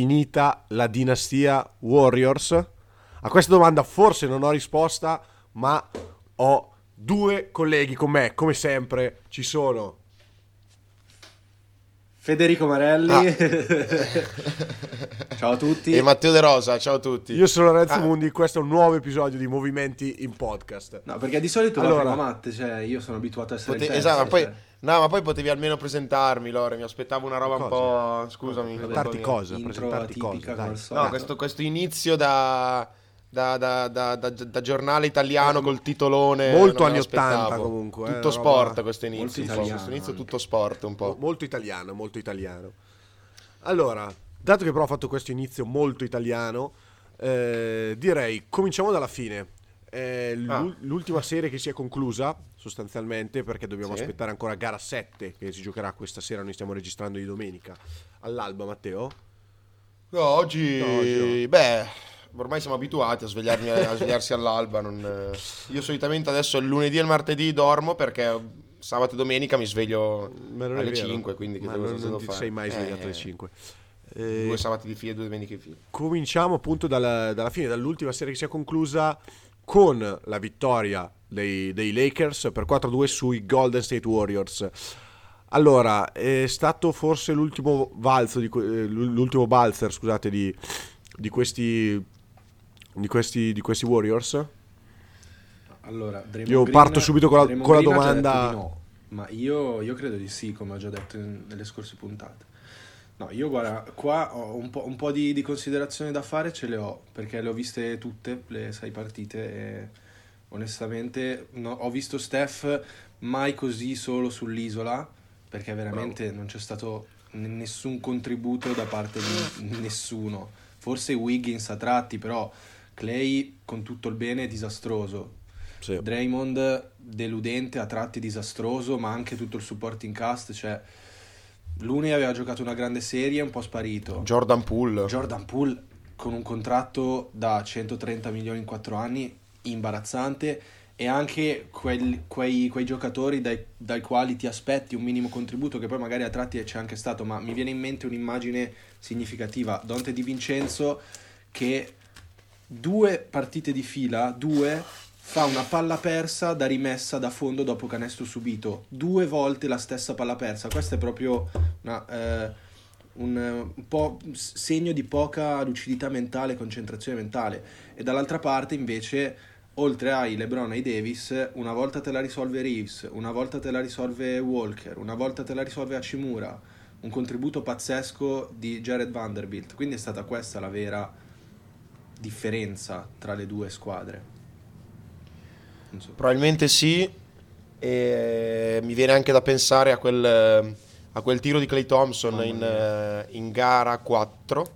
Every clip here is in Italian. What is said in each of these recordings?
finita la dinastia Warriors? A questa domanda forse non ho risposta, ma ho due colleghi con me, come sempre ci sono Federico Marelli, ah. ciao a tutti. E Matteo De Rosa, ciao a tutti. Io sono Lorenzo ah. Mundi, questo è un nuovo episodio di Movimenti in Podcast. No, perché di solito allora, la prima matte, cioè io sono abituato a essere pote- Esatto, ma poi... No, ma poi potevi almeno presentarmi, Lore. Mi aspettavo una roba cosa? un po'. Scusami. Presentarti cosa? Presentarti cosa? No, questo, questo inizio da da, da, da, da, giornale italiano col titolone. Molto anni 80 comunque. Eh, tutto sport questo inizio. Questo inizio tutto sport un po'. Molto italiano, molto italiano. Allora, dato che però ho fatto questo inizio molto italiano, eh, direi cominciamo dalla fine. È ah. l'ultima serie che si è conclusa sostanzialmente perché dobbiamo sì. aspettare ancora gara 7 che si giocherà questa sera. Noi stiamo registrando di domenica all'alba, Matteo. No, oggi, no, oggi no. beh, ormai siamo abituati a, a svegliarsi all'alba. Non... Eh. Io solitamente adesso il lunedì e il martedì dormo perché sabato e domenica mi sveglio alle 5, quindi che Ma devo, non, non ti fare? sei mai svegliato eh, alle 5. Eh, due sabati di fila e due domeniche di fila. Cominciamo appunto dalla, dalla, fine, dall'ultima serie che si è conclusa con la vittoria dei, dei Lakers per 4-2 sui Golden State Warriors. Allora, è stato forse l'ultimo balzo di, eh, l'ultimo balzer, scusate, di, di questi di questi, di questi Warriors? Allora, Draymond io Green, parto subito con la, con la domanda. No, ma io, io, credo di sì, come ho già detto in, nelle scorse puntate. No, io guarda, qua ho un po', un po di, di, considerazioni da fare, ce le ho, perché le ho viste tutte, le sei partite, e onestamente no, ho visto Steph mai così solo sull'isola, perché veramente Bravo. non c'è stato nessun contributo da parte di nessuno. Forse Wiggins a tratti, però Clay con tutto il bene disastroso. Sì. Draymond deludente, a tratti disastroso, ma anche tutto il supporting cast, cioè Looney aveva giocato una grande serie, un po' sparito. Jordan Poole. Jordan Poole con un contratto da 130 milioni in 4 anni, imbarazzante, e anche quel, quei, quei, giocatori dai, dai, quali ti aspetti un minimo contributo, che poi magari a tratti c'è anche stato, ma mi viene in mente un'immagine significativa. Dante Di Vincenzo che due partite di fila, due, fa una palla persa da rimessa da fondo dopo canestro subito. Due volte la stessa palla persa. Questo è proprio una, eh, un, un, segno di poca lucidità mentale, concentrazione mentale. E dall'altra parte invece, oltre ai LeBron e ai Davis, una volta te la risolve Reeves, una volta te la risolve Walker, una volta te la risolve Hachimura. Un contributo pazzesco di Jared Vanderbilt. Quindi è stata questa la vera differenza tra le due squadre? So. Probabilmente sì, e mi viene anche da pensare a quel, a quel tiro di Clay Thompson oh, in, eh, in, gara 4,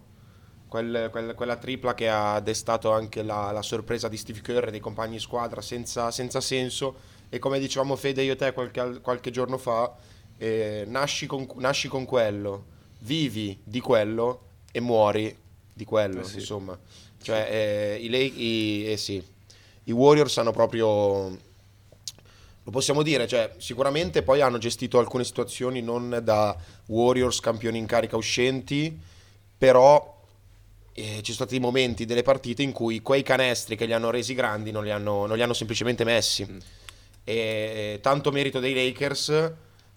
quel, quel, quella tripla che ha destato anche la, la, sorpresa di Steve Kerr e dei compagni di squadra senza, senza senso e come dicevamo Fede io e te qualche, qualche giorno fa, eh, nasci, con, nasci con quello, vivi di quello e muori di quello, eh sì. insomma. Cioè, eh, i, i, eh sì, i Warriors hanno proprio lo possiamo dire, cioè, sicuramente poi hanno gestito alcune situazioni non da Warriors campioni in carica uscenti, però eh, ci sono stati momenti delle partite in cui quei canestri che li hanno resi grandi non li hanno, non li hanno semplicemente messi. Mm. E, tanto merito dei Lakers,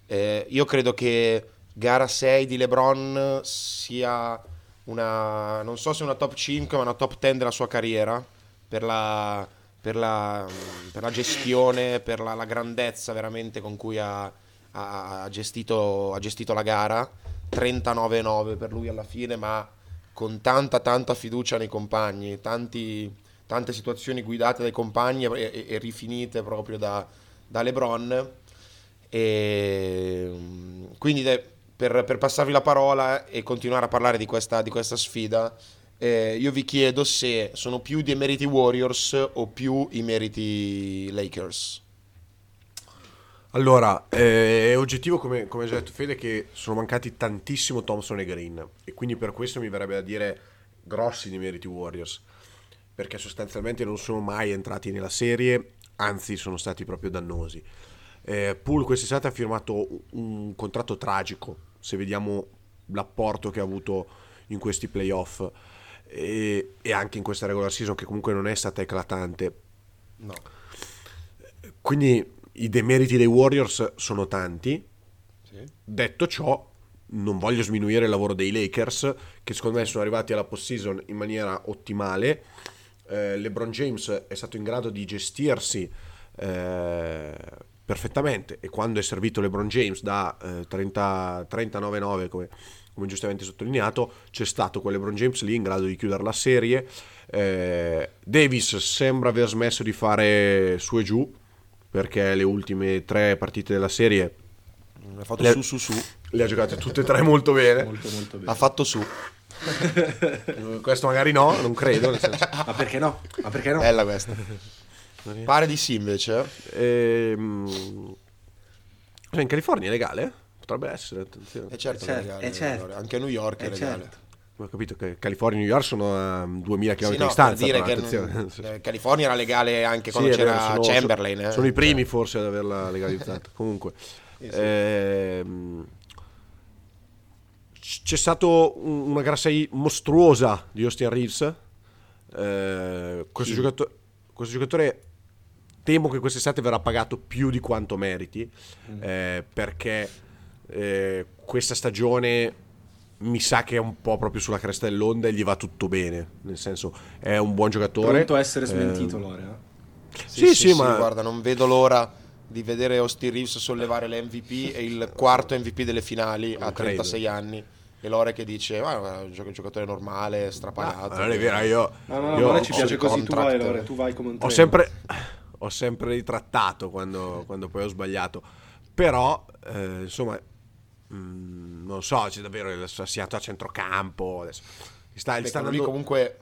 eh, io credo che gara 6 di LeBron sia una, non so se una top 5, ma una top 10 della sua carriera per la, per la, per la gestione, per la, la, grandezza veramente con cui ha, ha, gestito, ha gestito la gara. 39-9 per lui alla fine, ma con tanta tanta fiducia nei compagni, tanti, tante situazioni guidate dai compagni e, e, e rifinite proprio da, da LeBron. E, quindi per, per, passarvi la parola e continuare a parlare di questa, di questa sfida, eh, io vi chiedo se sono più di meriti Warriors o più i meriti Lakers. Allora, eh, è oggettivo, come, come già detto Fede, che sono mancati tantissimo Thompson e Green e quindi per questo mi verrebbe da dire grossi di meriti Warriors, perché sostanzialmente non sono mai entrati nella serie, anzi sono stati proprio dannosi. Eh, Poole quest'estate ha firmato un contratto tragico, se vediamo l'apporto che ha avuto in questi playoff e, e anche in questa regular season che comunque non è stata eclatante. No. Quindi i demeriti dei Warriors sono tanti. Sì. Detto ciò, non voglio sminuire il lavoro dei Lakers, che secondo me sono arrivati alla postseason in maniera ottimale. Eh, LeBron James è stato in grado di gestirsi eh, perfettamente e quando è servito LeBron James da eh, 30, 39-9 come, come, giustamente sottolineato c'è stato quel LeBron James lì in grado di chiudere la serie eh, Davis sembra aver smesso di fare su e giù perché le ultime tre partite della serie ha fatto le, su su su le ha giocate tutte e tre molto bene, molto, molto bene. ha fatto su questo magari no, non credo. Ma perché no? Ma perché no? Bella questa. Pare di sì invece. Ehm... In California è legale? Potrebbe essere, attenzione. È certo, è certo, è legale, è certo. Anche a New York è, È legale. certo. Ho capito che California e New York sono a 2000 km Sì, di no, distanza. per dire però, che eh, California era legale anche Sì, quando vero, c'era sono- Chamberlain. sono, eh. sono i primi Cioè, forse ad averla legalizzata. Comunque, sì. ehm, c- c'è stata una gara 6 mostruosa di Austin Reeves. Eh, questo, Sì. giocato- questo giocatore temo che quest'estate verrà pagato più di quanto meriti eh, perché eh, questa stagione mi sa che è un po' proprio sulla cresta dell'onda e gli va tutto bene nel senso è un buon giocatore Pronto a essere smentito, Eh, Lore. eh? sì, sì, ma guarda, non vedo l'ora di vedere Austin Reeves sollevare l'MVP e il quarto MVP delle finali a credo. 36 anni. E Lore che dice, ma è un gio- giocatore normale, Ah, strapagato. ma non è vero, io, No, no, no, io Lore ci piace così. Tu vai, Lore, tu vai come un ho sempre, ho sempre ritrattato quando, quando poi ho sbagliato. Però, eh, insomma, mm, non so, c'è davvero il assasinato a centrocampo. Adesso. Sta, Beh, sta andando- comunque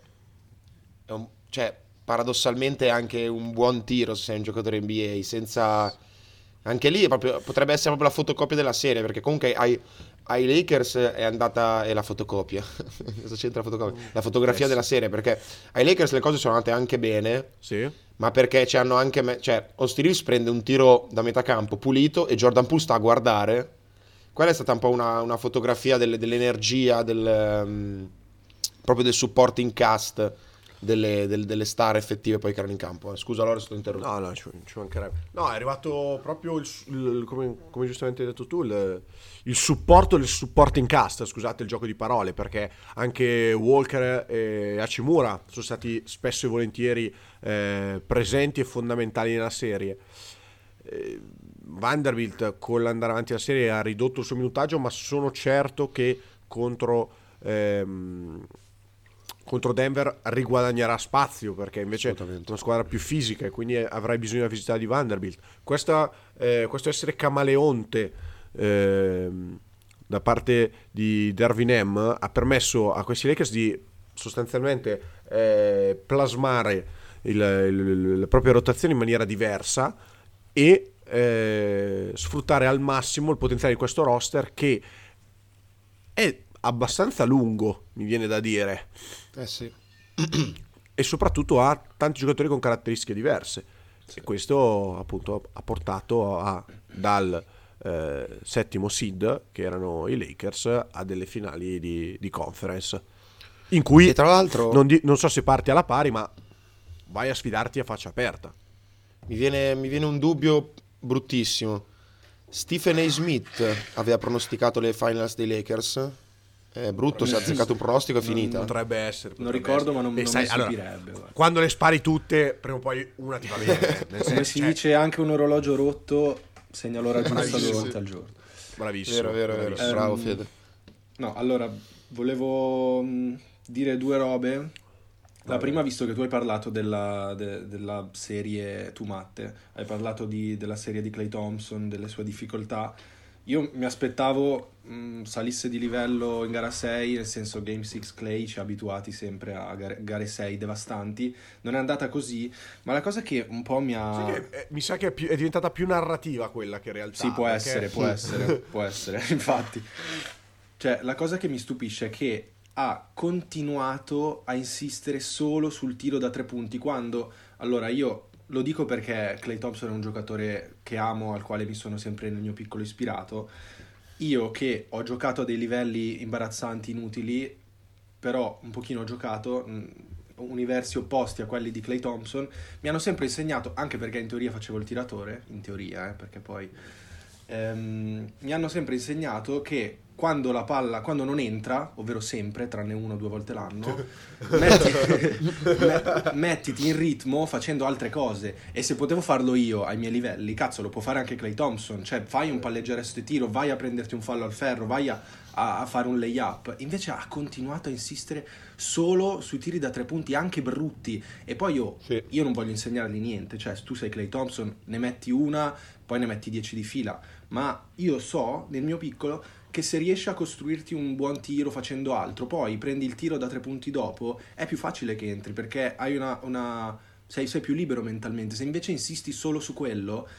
è un- cioè, paradossalmente è anche un buon tiro se sei un giocatore NBA senza anche lì proprio- potrebbe essere proprio la fotocopia della serie perché comunque ai, ai Lakers è andata è la fotocopia cosa c'entra la fotocopia? la fotografia Eh, della serie perché ai Lakers le cose sono andate anche bene Sì? ma perché ci hanno anche me- cioè Austin Reeves prende un tiro da metà campo pulito e Jordan Poole sta a guardare quella è stata un po' una, una fotografia del- dell'energia del, ehm, proprio del supporting cast delle, del- delle star effettive poi che erano in campo eh. scusa allora sto interrotto No, no, ci, ci mancherebbe. No, è arrivato proprio, il, il- come, come giustamente hai detto tu, il, il supporto del supporting cast, scusate il gioco di parole, perché anche Walker e Hachimura sono stati spesso e volentieri eh, presenti e fondamentali nella serie. Eh, Vanderbilt con l'andare avanti della serie ha ridotto il suo minutaggio, ma sono certo che contro, ehm, contro Denver riguadagnerà spazio perché invece è una squadra più fisica e quindi avrai bisogno della visita di Vanderbilt. Questa, eh, questo essere camaleonte ehm, da parte di Darwin M ha permesso a questi Lakers di sostanzialmente eh, plasmare il- il- le proprie rotazioni in maniera diversa e eh, sfruttare al massimo il potenziale di questo roster che è abbastanza lungo, mi viene da dire, eh sì e soprattutto ha tanti giocatori con caratteristiche diverse. E questo appunto ha portato a- dal eh, settimo seed, che erano i Lakers, a delle finali di, di conference. In cui e tra l'altro non, di- non so se parti alla pari, ma vai a sfidarti a faccia aperta. mi viene, mi viene un dubbio bruttissimo Stephen A. Smith aveva pronosticato le finals dei Lakers è brutto se ha azzeccato un pronostico è finita Potrebbe essere. Non potrebbe ricordo, essere. ma non, non sai, mi allora, stupirebbe. guarda. quando le spari tutte, prima o poi una ti va bene. nel Come senso, si cioè, dice, anche un orologio rotto segna l'ora giusta due volte al giorno. Bravissimo. vero vero vero bravo Fede No, allora, volevo mh, dire due robe. La prima, visto che tu hai parlato della, de- della serie Tu Matte, hai parlato di- della serie di Clay Thompson, delle sue difficoltà. Io mi aspettavo mh, salisse di livello in gara 6, nel senso Game 6 Clay ci ha abituati sempre a gare, gare 6 devastanti. Non è andata così, ma la cosa che un po' mi ha... Che, eh, mi sa che è, più- è diventata più narrativa quella che in realtà. Sì, può perché- essere, può essere, può essere, infatti. Cioè, la cosa che mi stupisce è che ha continuato a insistere solo sul tiro da tre punti, quando, allora io lo dico perché Clay Thompson è un giocatore che amo, al quale mi sono sempre nel mio piccolo ispirato, io che ho giocato a dei livelli imbarazzanti, inutili, però un pochino ho giocato, mh, universi opposti a quelli di Clay Thompson, mi hanno sempre insegnato, anche perché in teoria facevo il tiratore, in teoria, eh, perché poi ehm, mi hanno sempre insegnato che quando la palla, quando non entra, ovvero sempre, tranne una o due volte l'anno, metti, me- mettiti in ritmo facendo altre cose. E se potevo farlo io ai miei livelli, cazzo, lo può fare anche Clay Thompson. Cioè, fai un palleggeresto di tiro, vai a prenderti un fallo al ferro, vai a, a, a fare un layup. Invece ha continuato a insistere solo sui tiri da tre punti, anche brutti. E poi io, Sì. io non voglio insegnargli niente. Cioè, tu sei Clay Thompson, ne metti una, poi ne metti dieci di fila. Ma io so, nel mio piccolo, che se riesci a costruirti un buon tiro facendo altro, poi prendi il tiro da tre punti dopo, è più facile che entri perché hai una, una- sei, sei più libero mentalmente. Se invece insisti solo su quello,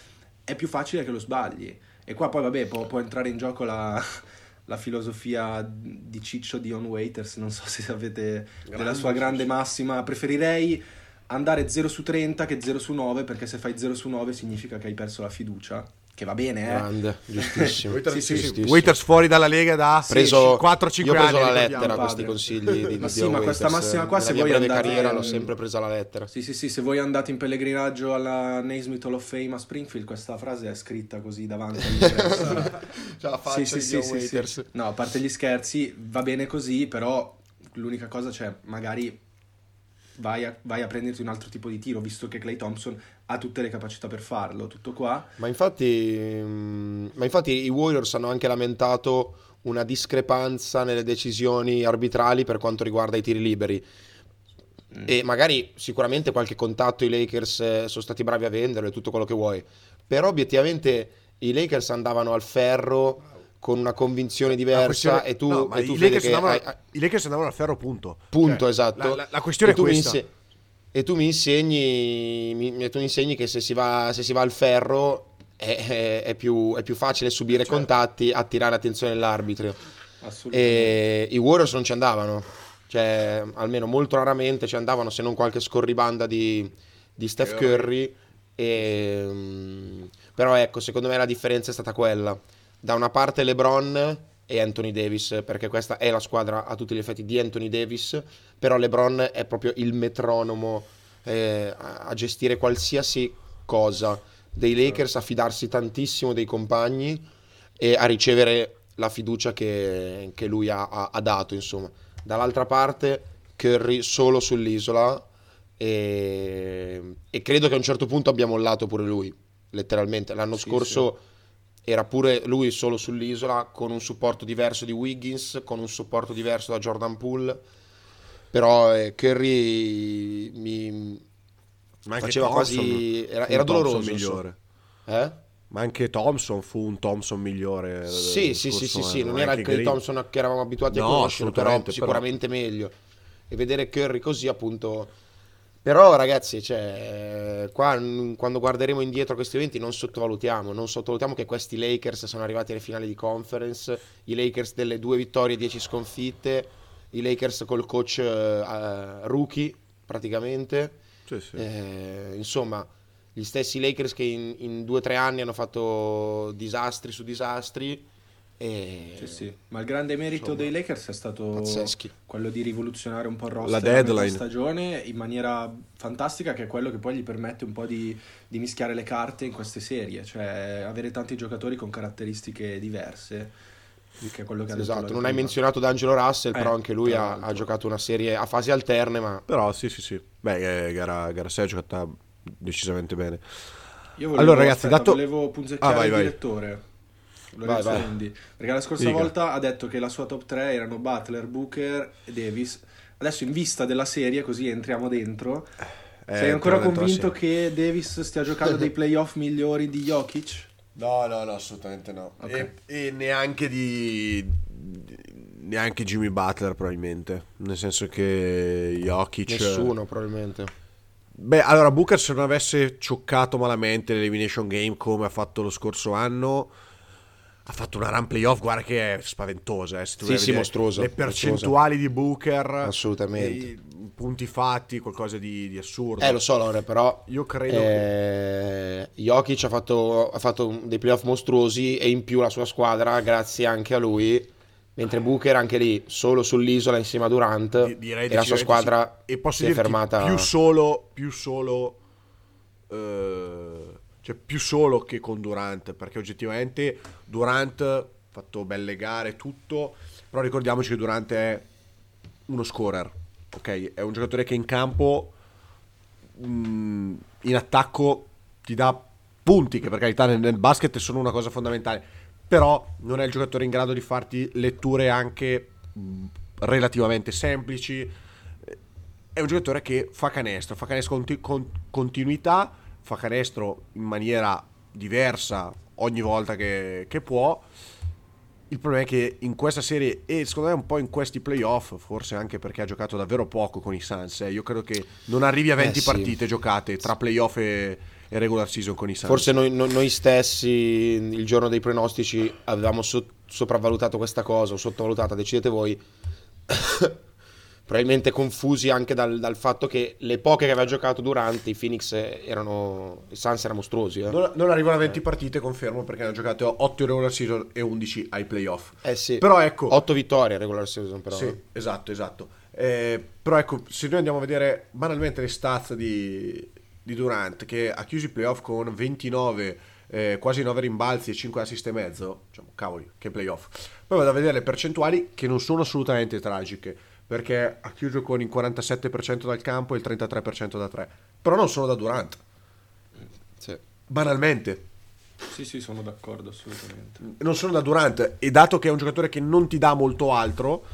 è più facile che lo sbagli. E qua poi, vabbè, può, può entrare in gioco la, la filosofia di Ciccio Dion Waiters, non so se avete della sua grande massima. Preferirei andare 0 su 30 che 0 su 9 perché se fai 0 su 9 significa che hai perso la fiducia, che va bene, eh. Grande, giustissimo. Waiters, Sì, sì, giustissimo. Waiters fuori dalla Lega da preso, 4-5 io ho preso anni. la ricordiamo. lettera questi consigli di, Ma sì, ma questa Waiters. massima qua, Nella se voi andate- carriera l'ho sempre presa la lettera. Sì, sì, sì, se voi andate in pellegrinaggio alla Naismith Hall of Fame a Springfield, questa frase è scritta così davanti all'ingresso. La Sì, sì, sì, sì, sì. No, a parte gli scherzi, va bene così, però l'unica cosa, cioè, magari vai a, vai a prenderti un altro tipo di tiro, visto che Clay Thompson ha tutte le capacità per farlo, tutto qua. Ma infatti, mm, ma infatti i Warriors hanno anche lamentato una discrepanza nelle decisioni arbitrali per quanto riguarda i tiri liberi. E magari sicuramente qualche contatto i Lakers eh, sono stati bravi a venderlo e tutto quello che vuoi. Però obiettivamente i Lakers andavano al ferro con una convinzione diversa questione- e tu, no, e tu i, Lakers che andavano, hai- i Lakers andavano al ferro, punto. Punto, Cioè, esatto. La, la- la questione e è questa. inse- e tu mi insegni, mi- tu mi insegni che se si va, se si va al ferro è, è- è più, è più facile subire Certo. contatti, attirare l'attenzione dell'arbitro. Assolutamente. E i Warriors non ci andavano, cioè almeno molto raramente ci andavano se non qualche scorribanda di, di Steph Curry. E, mm, però ecco, secondo me la differenza è stata quella. Da una parte LeBron e Anthony Davis, perché questa è la squadra a tutti gli effetti di Anthony Davis, però LeBron è proprio il metronomo eh, a gestire qualsiasi cosa dei Lakers, a fidarsi tantissimo dei compagni e a ricevere la fiducia che, che lui ha, ha- ha dato, insomma. Dall'altra parte Curry solo sull'isola e, e credo che a un certo punto abbia mollato pure lui, letteralmente. L'anno Sì, scorso era pure lui solo sull'isola con un supporto diverso di Wiggins, con un supporto diverso da Jordan Poole. Però eh, Curry mi Ma anche faceva Thompson quasi... Era, era doloroso. migliore. Eh? Ma anche Thompson fu un Thompson migliore. Sì, sì, sì, sì, sì, anno, non era il Green. Thompson che eravamo abituati a No, conoscere, però assolutamente, però- sicuramente meglio. E vedere Curry così, appunto... Però ragazzi, cioè, qua mm, quando guarderemo indietro questi eventi non sottovalutiamo, non sottovalutiamo che questi Lakers sono arrivati alle finali di conference, i Lakers delle due vittorie e dieci sconfitte, i Lakers col coach eh, rookie praticamente, Sì, sì. eh, insomma, gli stessi Lakers che in, in due o tre anni hanno fatto disastri su disastri. E... Sì, sì. Ma il grande merito Insomma, dei Lakers è stato pazzeschi. quello di rivoluzionare un po' il roster La a metà deadline. stagione in maniera fantastica, che è quello che poi gli permette un po' di, di mischiare le carte in queste serie, cioè avere tanti giocatori con caratteristiche diverse, che è quello che ha detto Esatto, non hai prima. menzionato D'Angelo Russell, Eh, però anche lui ha, ha giocato una serie a fasi alterne, ma Però sì, sì, sì. Beh, eh, gara, gara 6 è giocata decisamente bene. Io volevo, Allora, ragazzi, aspetta, dato- volevo punzecchiare Ah, vai, il vai. direttore. Lorenzo Vai, vai. Indy. Perché la scorsa Dica. volta ha detto che la sua top 3 erano Butler, Booker e Davis. Adesso in vista della serie, così entriamo dentro. Eh, sei ancora dentro la convinto che Davis stia giocando dei playoff migliori di Jokic? No, no, no, assolutamente no. Ok. E, e neanche di, di- neanche Jimmy Butler probabilmente, nel senso che Jokic nessuno probabilmente. Beh, allora Booker se non avesse cioccato malamente l'elimination game come ha fatto lo scorso anno ha fatto una run playoff, guarda che è spaventosa, eh, se tu Sì, sì, mostruosa, Le mostruosa. percentuali di Booker Assolutamente. punti fatti, qualcosa di, di assurdo. Eh, lo so, Lore, però Io credo eh, Jokic ha fatto, ha fatto dei playoff mostruosi e in più la sua squadra, grazie anche a lui, Mentre Booker anche lì, solo sull'isola insieme a Durant, Di- direi e la sua squadra e posso si è fermata... più solo più solo eh, cioè più solo che con Durant perché oggettivamente Durant ha fatto belle gare tutto però ricordiamoci che Durant è uno scorer ok? È un giocatore che in campo mm, in attacco ti dà punti che per carità nel, nel basket sono una cosa fondamentale però non è il giocatore in grado di farti letture anche mh, relativamente semplici. È un giocatore che fa canestro, fa canestro con continuità, fa canestro in maniera diversa ogni volta che, che può. Il problema è che in questa serie e secondo me un po' in questi playoff, forse anche perché ha giocato davvero poco con i Suns, eh, io credo che non arrivi a 20 Eh, sì. partite giocate tra playoff e, e regular season con i Suns. Forse noi, noi- noi stessi il giorno dei pronostici avevamo so- sopravvalutato questa cosa o sottovalutata, decidete voi. Probabilmente confusi anche dal, dal fatto che le poche che aveva giocato durante i Phoenix erano. I Suns erano mostruosi. Eh, non, non arrivano a 20 partite, confermo, perché hanno giocato 8 in regular season e 11 ai playoff. Eh sì. Però ecco, 8 vittorie regular season, però. Sì, esatto, esatto. Eh, però ecco, se noi andiamo a vedere banalmente le stats di, di Durant, che ha chiuso i playoff con 29, eh, quasi 9 rimbalzi e 5 assist e mezzo, diciamo, cavoli, che playoff. Poi vado a vedere le percentuali che non sono assolutamente tragiche, perché ha chiuso con il 47% dal campo e il 33% da 3. Però non sono da Durant, Sì. banalmente. Sì, sì, sono d'accordo assolutamente. non sono da Durant e dato che è un giocatore che non ti dà molto altro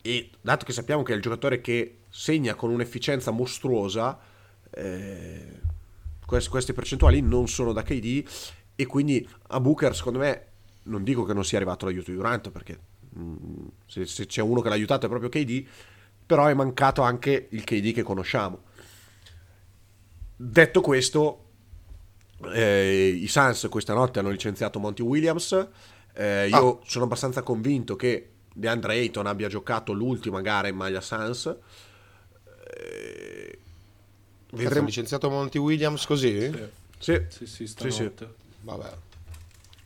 e dato che sappiamo che è il giocatore che segna con un'efficienza mostruosa eh, queste, queste percentuali non sono da KD e quindi a Booker secondo me non dico che non sia arrivato l'aiuto di Durant perché se, se c'è uno che l'ha aiutato è proprio KD però è mancato anche il KD che conosciamo detto questo eh, i Suns questa notte hanno licenziato Monty Williams. Eh, io sono abbastanza convinto che DeAndre Ayton abbia giocato l'ultima gara in maglia Suns. Eh, Vedremo vedremo. licenziato Monty Williams così? Sì, Sì, sì, sì. stanotte. Vabbè.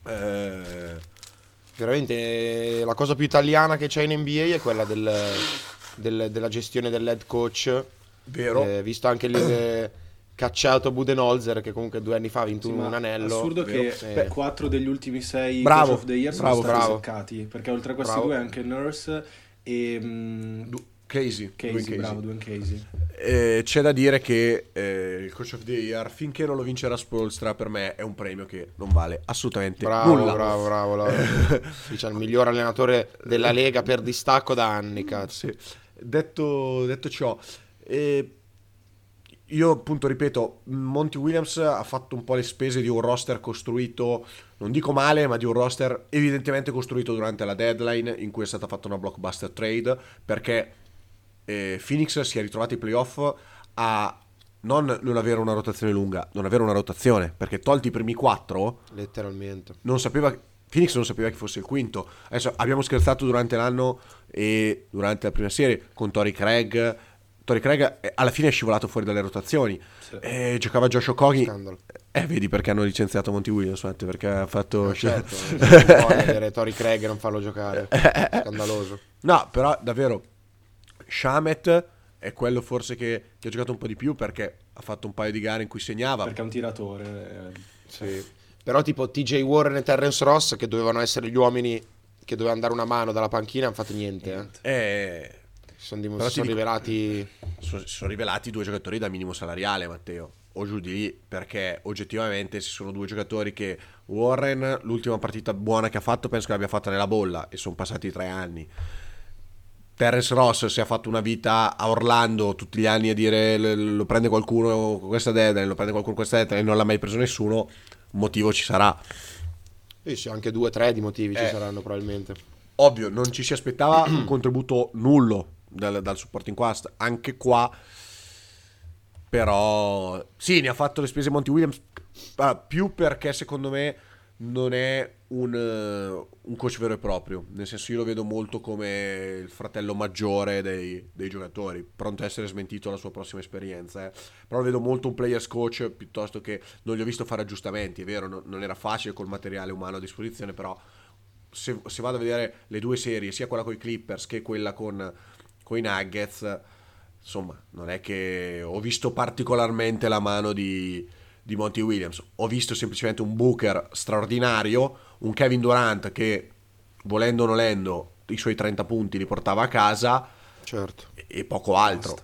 Eh, Veramente eh, la cosa più italiana che c'è in NBA è quella del- del- della gestione dell'head coach. vero. Eh, visto anche il eh, cacciato Budenholzer che comunque due anni fa ha vinto Sì, un ma anello. assurdo vero. che Beh. quattro degli ultimi sei Bravo, Coach of the Year sono bravo, stati bravo. seccati perché oltre a questi Bravo. due anche Nurse e mm, Du- Casey, Casey, Casey. bravo, Dwayne Casey. Eh, c'è da dire che eh, il coach of the year finché non lo vincerà Spolstra per me è un premio che non vale assolutamente Bravo, nulla bravo, bravo. Laura. Sì, c'è il miglior allenatore della Lega per distacco da anni, cazzo. Sì. Detto, detto ciò, eh, io appunto ripeto, Monty Williams ha fatto un po' le spese di un roster costruito, non dico male, ma di un roster evidentemente costruito durante la deadline in cui è stata fatta una blockbuster trade perché eh, Phoenix si è ritrovato ai playoff a non, non avere una rotazione lunga, non avere una rotazione perché tolti i primi quattro Letteralmente. non sapeva Phoenix non sapeva chi fosse il quinto. Adesso abbiamo scherzato durante l'anno e durante la prima serie con Tori Craig. Tori Craig eh, alla fine è scivolato fuori dalle rotazioni. Sì. E giocava Josh Okogi. Eh, vedi perché hanno licenziato Monty Williams, perché ha fatto... Certo, non Tori Craig e non farlo giocare. Scandaloso. No, però davvero, Shamet è quello forse che, che ha giocato un po' di più perché ha fatto un paio di gare in cui segnava. Perché è un tiratore. eh. Sì. Però tipo TJ Warren e Terrence Ross che dovevano essere gli uomini che dovevano dare una mano dalla panchina hanno fatto niente. eh. Eh, sono, dim- sono dico- rivelati... sono, sono rivelati due giocatori da minimo salariale, Matteo, o giù di lì, perché oggettivamente ci sono due giocatori che Warren, l'ultima partita buona che ha fatto, penso che l'abbia fatta nella bolla e sono passati tre anni. Terence Ross si è fatto una vita a Orlando tutti gli anni a dire "L- lo prende qualcuno con questa deadline, lo prende qualcuno questa deadline e non l'ha mai preso nessuno, un motivo ci sarà. Sì, sì, anche due o tre di motivi ci Eh. saranno probabilmente. Ovvio, non ci si aspettava un contributo nullo dal, dal supporting cast, anche qua però sì, ne ha fatto le spese Monty Williams ah, più perché secondo me non è un, eh, un coach vero e proprio, nel senso io lo vedo molto come il fratello maggiore dei, dei giocatori, pronto a essere smentito alla sua prossima esperienza, eh. però lo vedo molto un players coach piuttosto che non gli ho visto fare aggiustamenti, è vero, no- non era facile col materiale umano a disposizione, però se, se, vado a vedere le due serie, sia quella con i Clippers che quella con, con i Nuggets, insomma, non è che ho visto particolarmente la mano di, di Monty Williams. Ho visto semplicemente un Booker straordinario, un Kevin Durant che, volendo o nolendo, i suoi 30 punti li portava a casa certo. e, poco altro.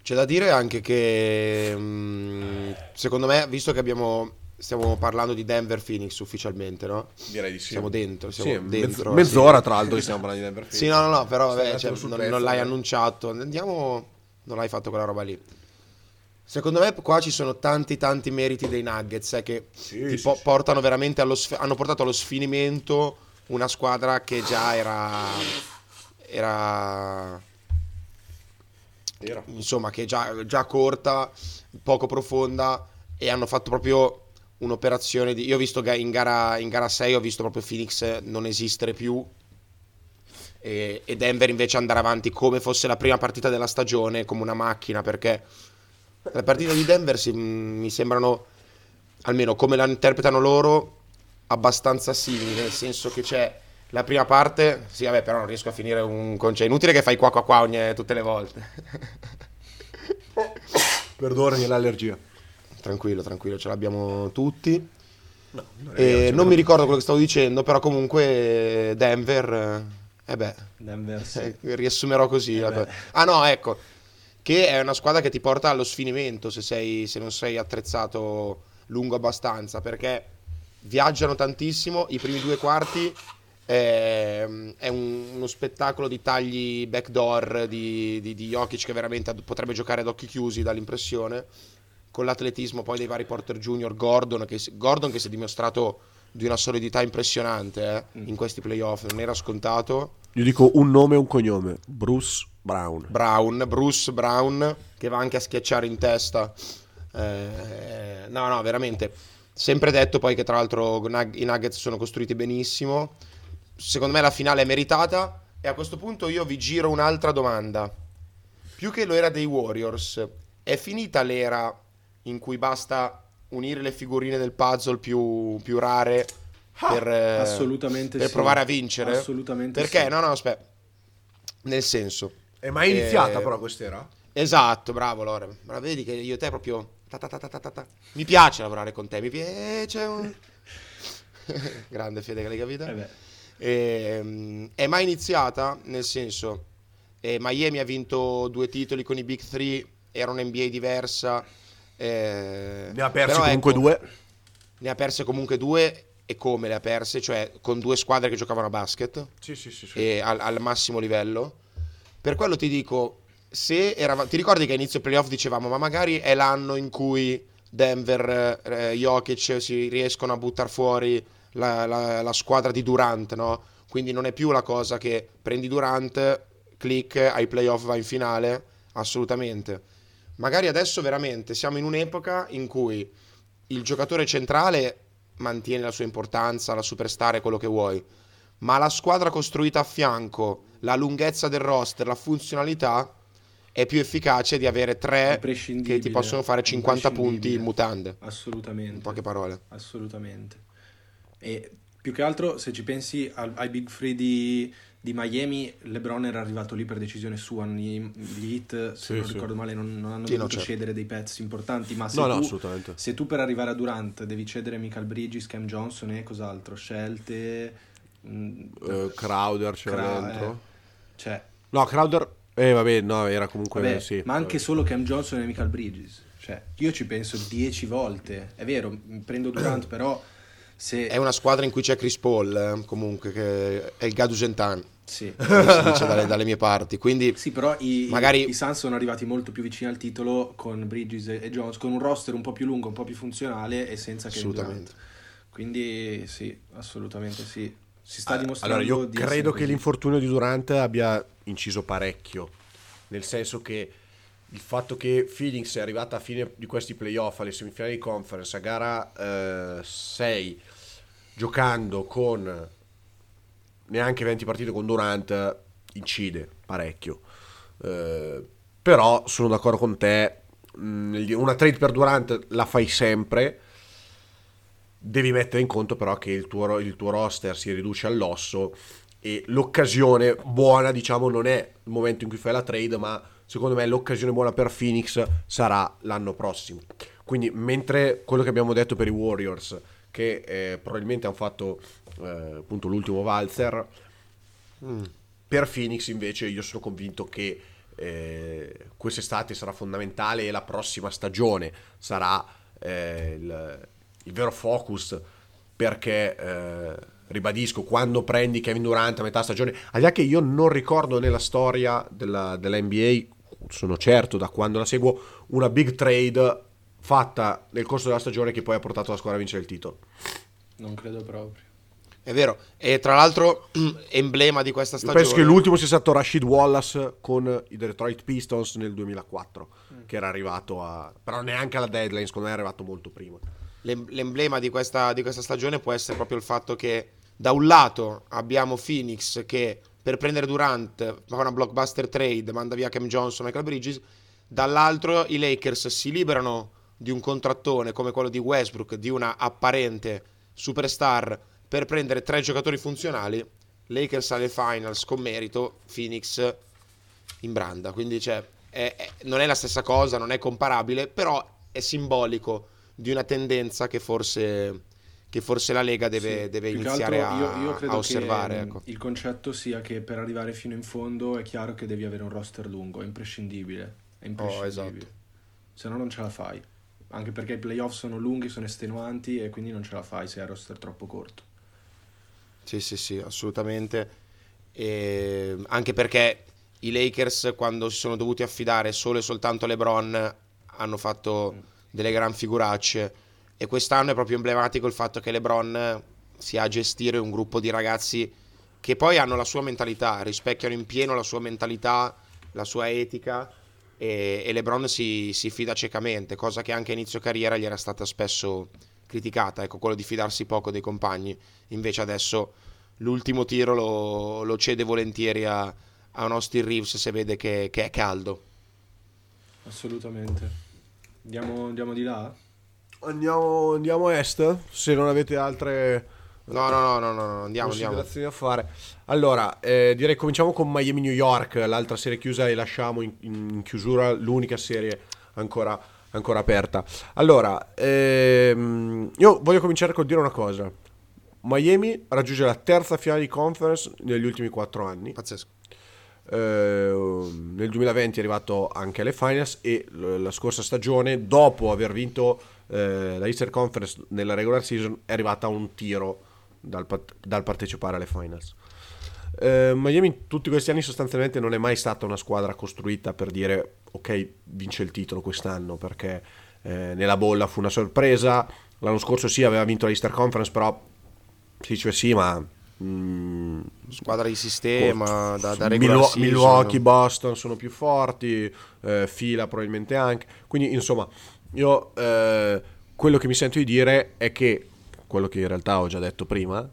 C'è da dire anche che, mm, secondo me, visto che abbiamo Stiamo parlando di Denver Phoenix ufficialmente, no? Direi di sì. Siamo dentro, siamo sì, dentro. mezz'ora tra l'altro stiamo parlando di Denver Phoenix. Sì, no, no, no, però vabbè, cioè, non, non, l'hai annunciato. Andiamo, non l'hai fatto quella roba lì. Secondo me qua ci sono tanti tanti meriti dei Nuggets eh, che sì, sì, po- portano veramente allo sf- hanno portato allo sfinimento una squadra che già era era era. insomma che già, già corta, poco profonda e hanno fatto proprio un'operazione di... Io ho visto in gara, in gara 6, ho visto proprio Phoenix non esistere più e, e, Denver invece andare avanti come fosse la prima partita della stagione, come una macchina, perché le partite di Denver si, mi sembrano, almeno come la interpretano loro, abbastanza simili, nel senso che c'è la prima parte, sì vabbè però non riesco a finire un concetto, inutile che fai qua qua qua ogni, tutte le volte. Perdonami l'allergia. Tranquillo, tranquillo, ce l'abbiamo tutti. No, non, eh, non mi ricordo quello che stavo dicendo, però comunque Denver, eh beh, Denver sì. eh, riassumerò così. Eh ah no, ecco, che è una squadra che ti porta allo sfinimento se, sei, se non sei attrezzato lungo abbastanza, perché viaggiano tantissimo, i primi due quarti eh, è un, uno spettacolo di tagli backdoor di, di, di Jokic che veramente potrebbe giocare ad occhi chiusi dall'impressione con l'atletismo poi dei vari Porter Junior, Gordon che, Gordon che si è dimostrato di una solidità impressionante eh, in questi playoff, non era scontato. Io dico un nome e un cognome, Bruce Brown. Brown, Bruce Brown, che va anche a schiacciare in testa. Eh, no, no, veramente. Sempre detto poi che tra l'altro i Nuggets sono costruiti benissimo. Secondo me la finale è meritata. E a questo punto io vi giro un'altra domanda. Più che l'era dei Warriors, è finita l'era in cui basta unire le figurine del puzzle più, più rare ah, per, assolutamente per sì. provare a vincere. Assolutamente Perché? Sì. No, no, aspetta. Nel senso. È mai iniziata eh, però quest'era? Esatto, bravo Lore. Ma vedi che io e te proprio... Ta ta ta mi piace lavorare con te, mi piace... Un... Grande fede che l'hai capita. Eh eh, è mai iniziata? Nel senso, eh, Miami ha vinto due titoli con i Big Three, era un'NBA diversa eh, ne ha perse comunque ecco, due. Ne ha perse comunque due e come le ha perse, cioè con due squadre che giocavano a basket sì, sì, sì, sì. Al, al, massimo livello. Per quello ti dico, se eravamo, ti ricordi che a inizio playoff dicevamo, ma magari è l'anno in cui Denver, eh, Jokic si riescono a buttare fuori la, la, la, squadra di Durant, no? Quindi non è più la cosa che prendi Durant, click, ai playoff va in finale, assolutamente. Magari adesso veramente siamo in un'epoca in cui il giocatore centrale mantiene la sua importanza, la superstar e quello che vuoi, ma la squadra costruita a fianco, la lunghezza del roster, la funzionalità è più efficace di avere tre che ti possono fare 50 punti in mutande. Assolutamente. In poche parole. Assolutamente. E più che altro se ci pensi ai Big Free di di Miami LeBron era arrivato lì per decisione sua, gli, gli hit, se sì, non sì. ricordo male, non, non hanno sì, dovuto no, certo. cedere dei pezzi importanti, ma se, no, tu, no, se, tu, per arrivare a Durant devi cedere Michael Bridges, Cam Johnson e cos'altro, scelte... uh, Crowder c'era Cra- dentro. Eh, cioè... No, Crowder... Eh vabbè, no, era comunque... Vabbè, sì, ma anche solo Cam Johnson e Michael Bridges. Cioè, io ci penso dieci volte. È vero, prendo Durant, però... Se... È una squadra in cui c'è Chris Paul, eh, comunque, che è il Gadugentan. Sì. si dice dalle, dalle, mie parti. Quindi sì, però i, magari... i, Suns sono arrivati molto più vicini al titolo con Bridges e Jones, con un roster un po' più lungo, un po' più funzionale e senza che Assolutamente. Quindi sì, assolutamente sì. Si sta dimostrando. Allora, io credo che l'infortunio di Durant abbia inciso parecchio. Nel senso che il fatto che Phoenix è arrivata a fine di questi playoff alle semifinali di conference a gara 6 eh, giocando con neanche 20 partite con Durant incide parecchio. Eh, però sono d'accordo con te, mm, una trade per Durant la fai sempre, devi mettere in conto però che il tuo, il tuo roster si riduce all'osso e l'occasione buona, diciamo, non è il momento in cui fai la trade, ma secondo me l'occasione buona per Phoenix sarà l'anno prossimo. Quindi, mentre quello che abbiamo detto per i Warriors, che eh, probabilmente hanno fatto eh, appunto l'ultimo valzer, mm. per Phoenix invece io sono convinto che eh, quest'estate sarà fondamentale e la prossima stagione sarà eh, il, il, vero focus perché eh, ribadisco quando prendi Kevin Durant a metà stagione al di là che io non ricordo nella storia della, della NBA sono certo da quando la seguo una big trade fatta nel corso della stagione che poi ha portato la squadra a vincere il titolo non credo proprio è vero, e tra l'altro emblema di questa stagione. penso che l'ultimo sia stato Rashid Wallace con i Detroit Pistons nel 2004, mm. che era arrivato a... però neanche alla deadline, secondo me è arrivato molto prima. L'emblema di questa, di questa stagione può essere proprio il fatto che da un lato abbiamo Phoenix che per prendere Durant fa una blockbuster trade, manda via Cam Johnson e Michael Bridges, dall'altro i Lakers si liberano di un contrattone come quello di Westbrook, di una apparente superstar per prendere tre giocatori funzionali, Lakers alle finals con merito, Phoenix in branda. Quindi cioè, è, è, non è la stessa cosa, non è comparabile, però è simbolico di una tendenza che forse, che forse la Lega deve, sì, deve iniziare a, io, io a, osservare. Che, ecco. Il concetto sia che per arrivare fino in fondo è chiaro che devi avere un roster lungo, è imprescindibile. È imprescindibile. Oh, esatto. Se no non ce la fai. Anche perché i playoff sono lunghi, sono estenuanti e quindi non ce la fai se hai roster troppo corto. Sì, sì, sì, assolutamente. E anche perché i Lakers, quando si sono dovuti affidare solo e soltanto a LeBron, hanno fatto delle gran figuracce. E quest'anno è proprio emblematico il fatto che LeBron sia a gestire un gruppo di ragazzi che poi hanno la sua mentalità, rispecchiano in pieno la sua mentalità, la sua etica. E, e LeBron si, si fida ciecamente, cosa che anche a inizio carriera gli era stata spesso criticata, ecco, quello di fidarsi poco dei compagni. Invece adesso l'ultimo tiro lo, lo cede volentieri a, a un Austin Reeves se vede che, che, è caldo. Assolutamente. Andiamo, andiamo di là? Andiamo, andiamo, a est, se non avete altre... No, no, no, no, no, andiamo, andiamo. a fare. Allora, eh, direi cominciamo con Miami New York, l'altra serie chiusa e lasciamo in, in chiusura l'unica serie ancora ancora aperta. Allora, ehm, io voglio cominciare con dire una cosa. Miami raggiunge la terza finale di conference negli ultimi quattro anni. Pazzesco. Eh, nel 2020 è arrivato anche alle finals e la scorsa stagione, dopo aver vinto eh, la Easter Conference nella regular season, è arrivata a un tiro dal, dal partecipare alle finals. Eh, Miami tutti questi anni sostanzialmente non è mai stata una squadra costruita per dire ok vince il titolo quest'anno perché eh, nella bolla fu una sorpresa l'anno scorso sì aveva vinto la Easter Conference però si dice sì ma mm, squadra di sistema da, da Milwaukee, Milwaukee Boston sono più forti eh, fila probabilmente anche. Quindi insomma io eh, quello che mi sento di dire è che quello che in realtà ho già detto prima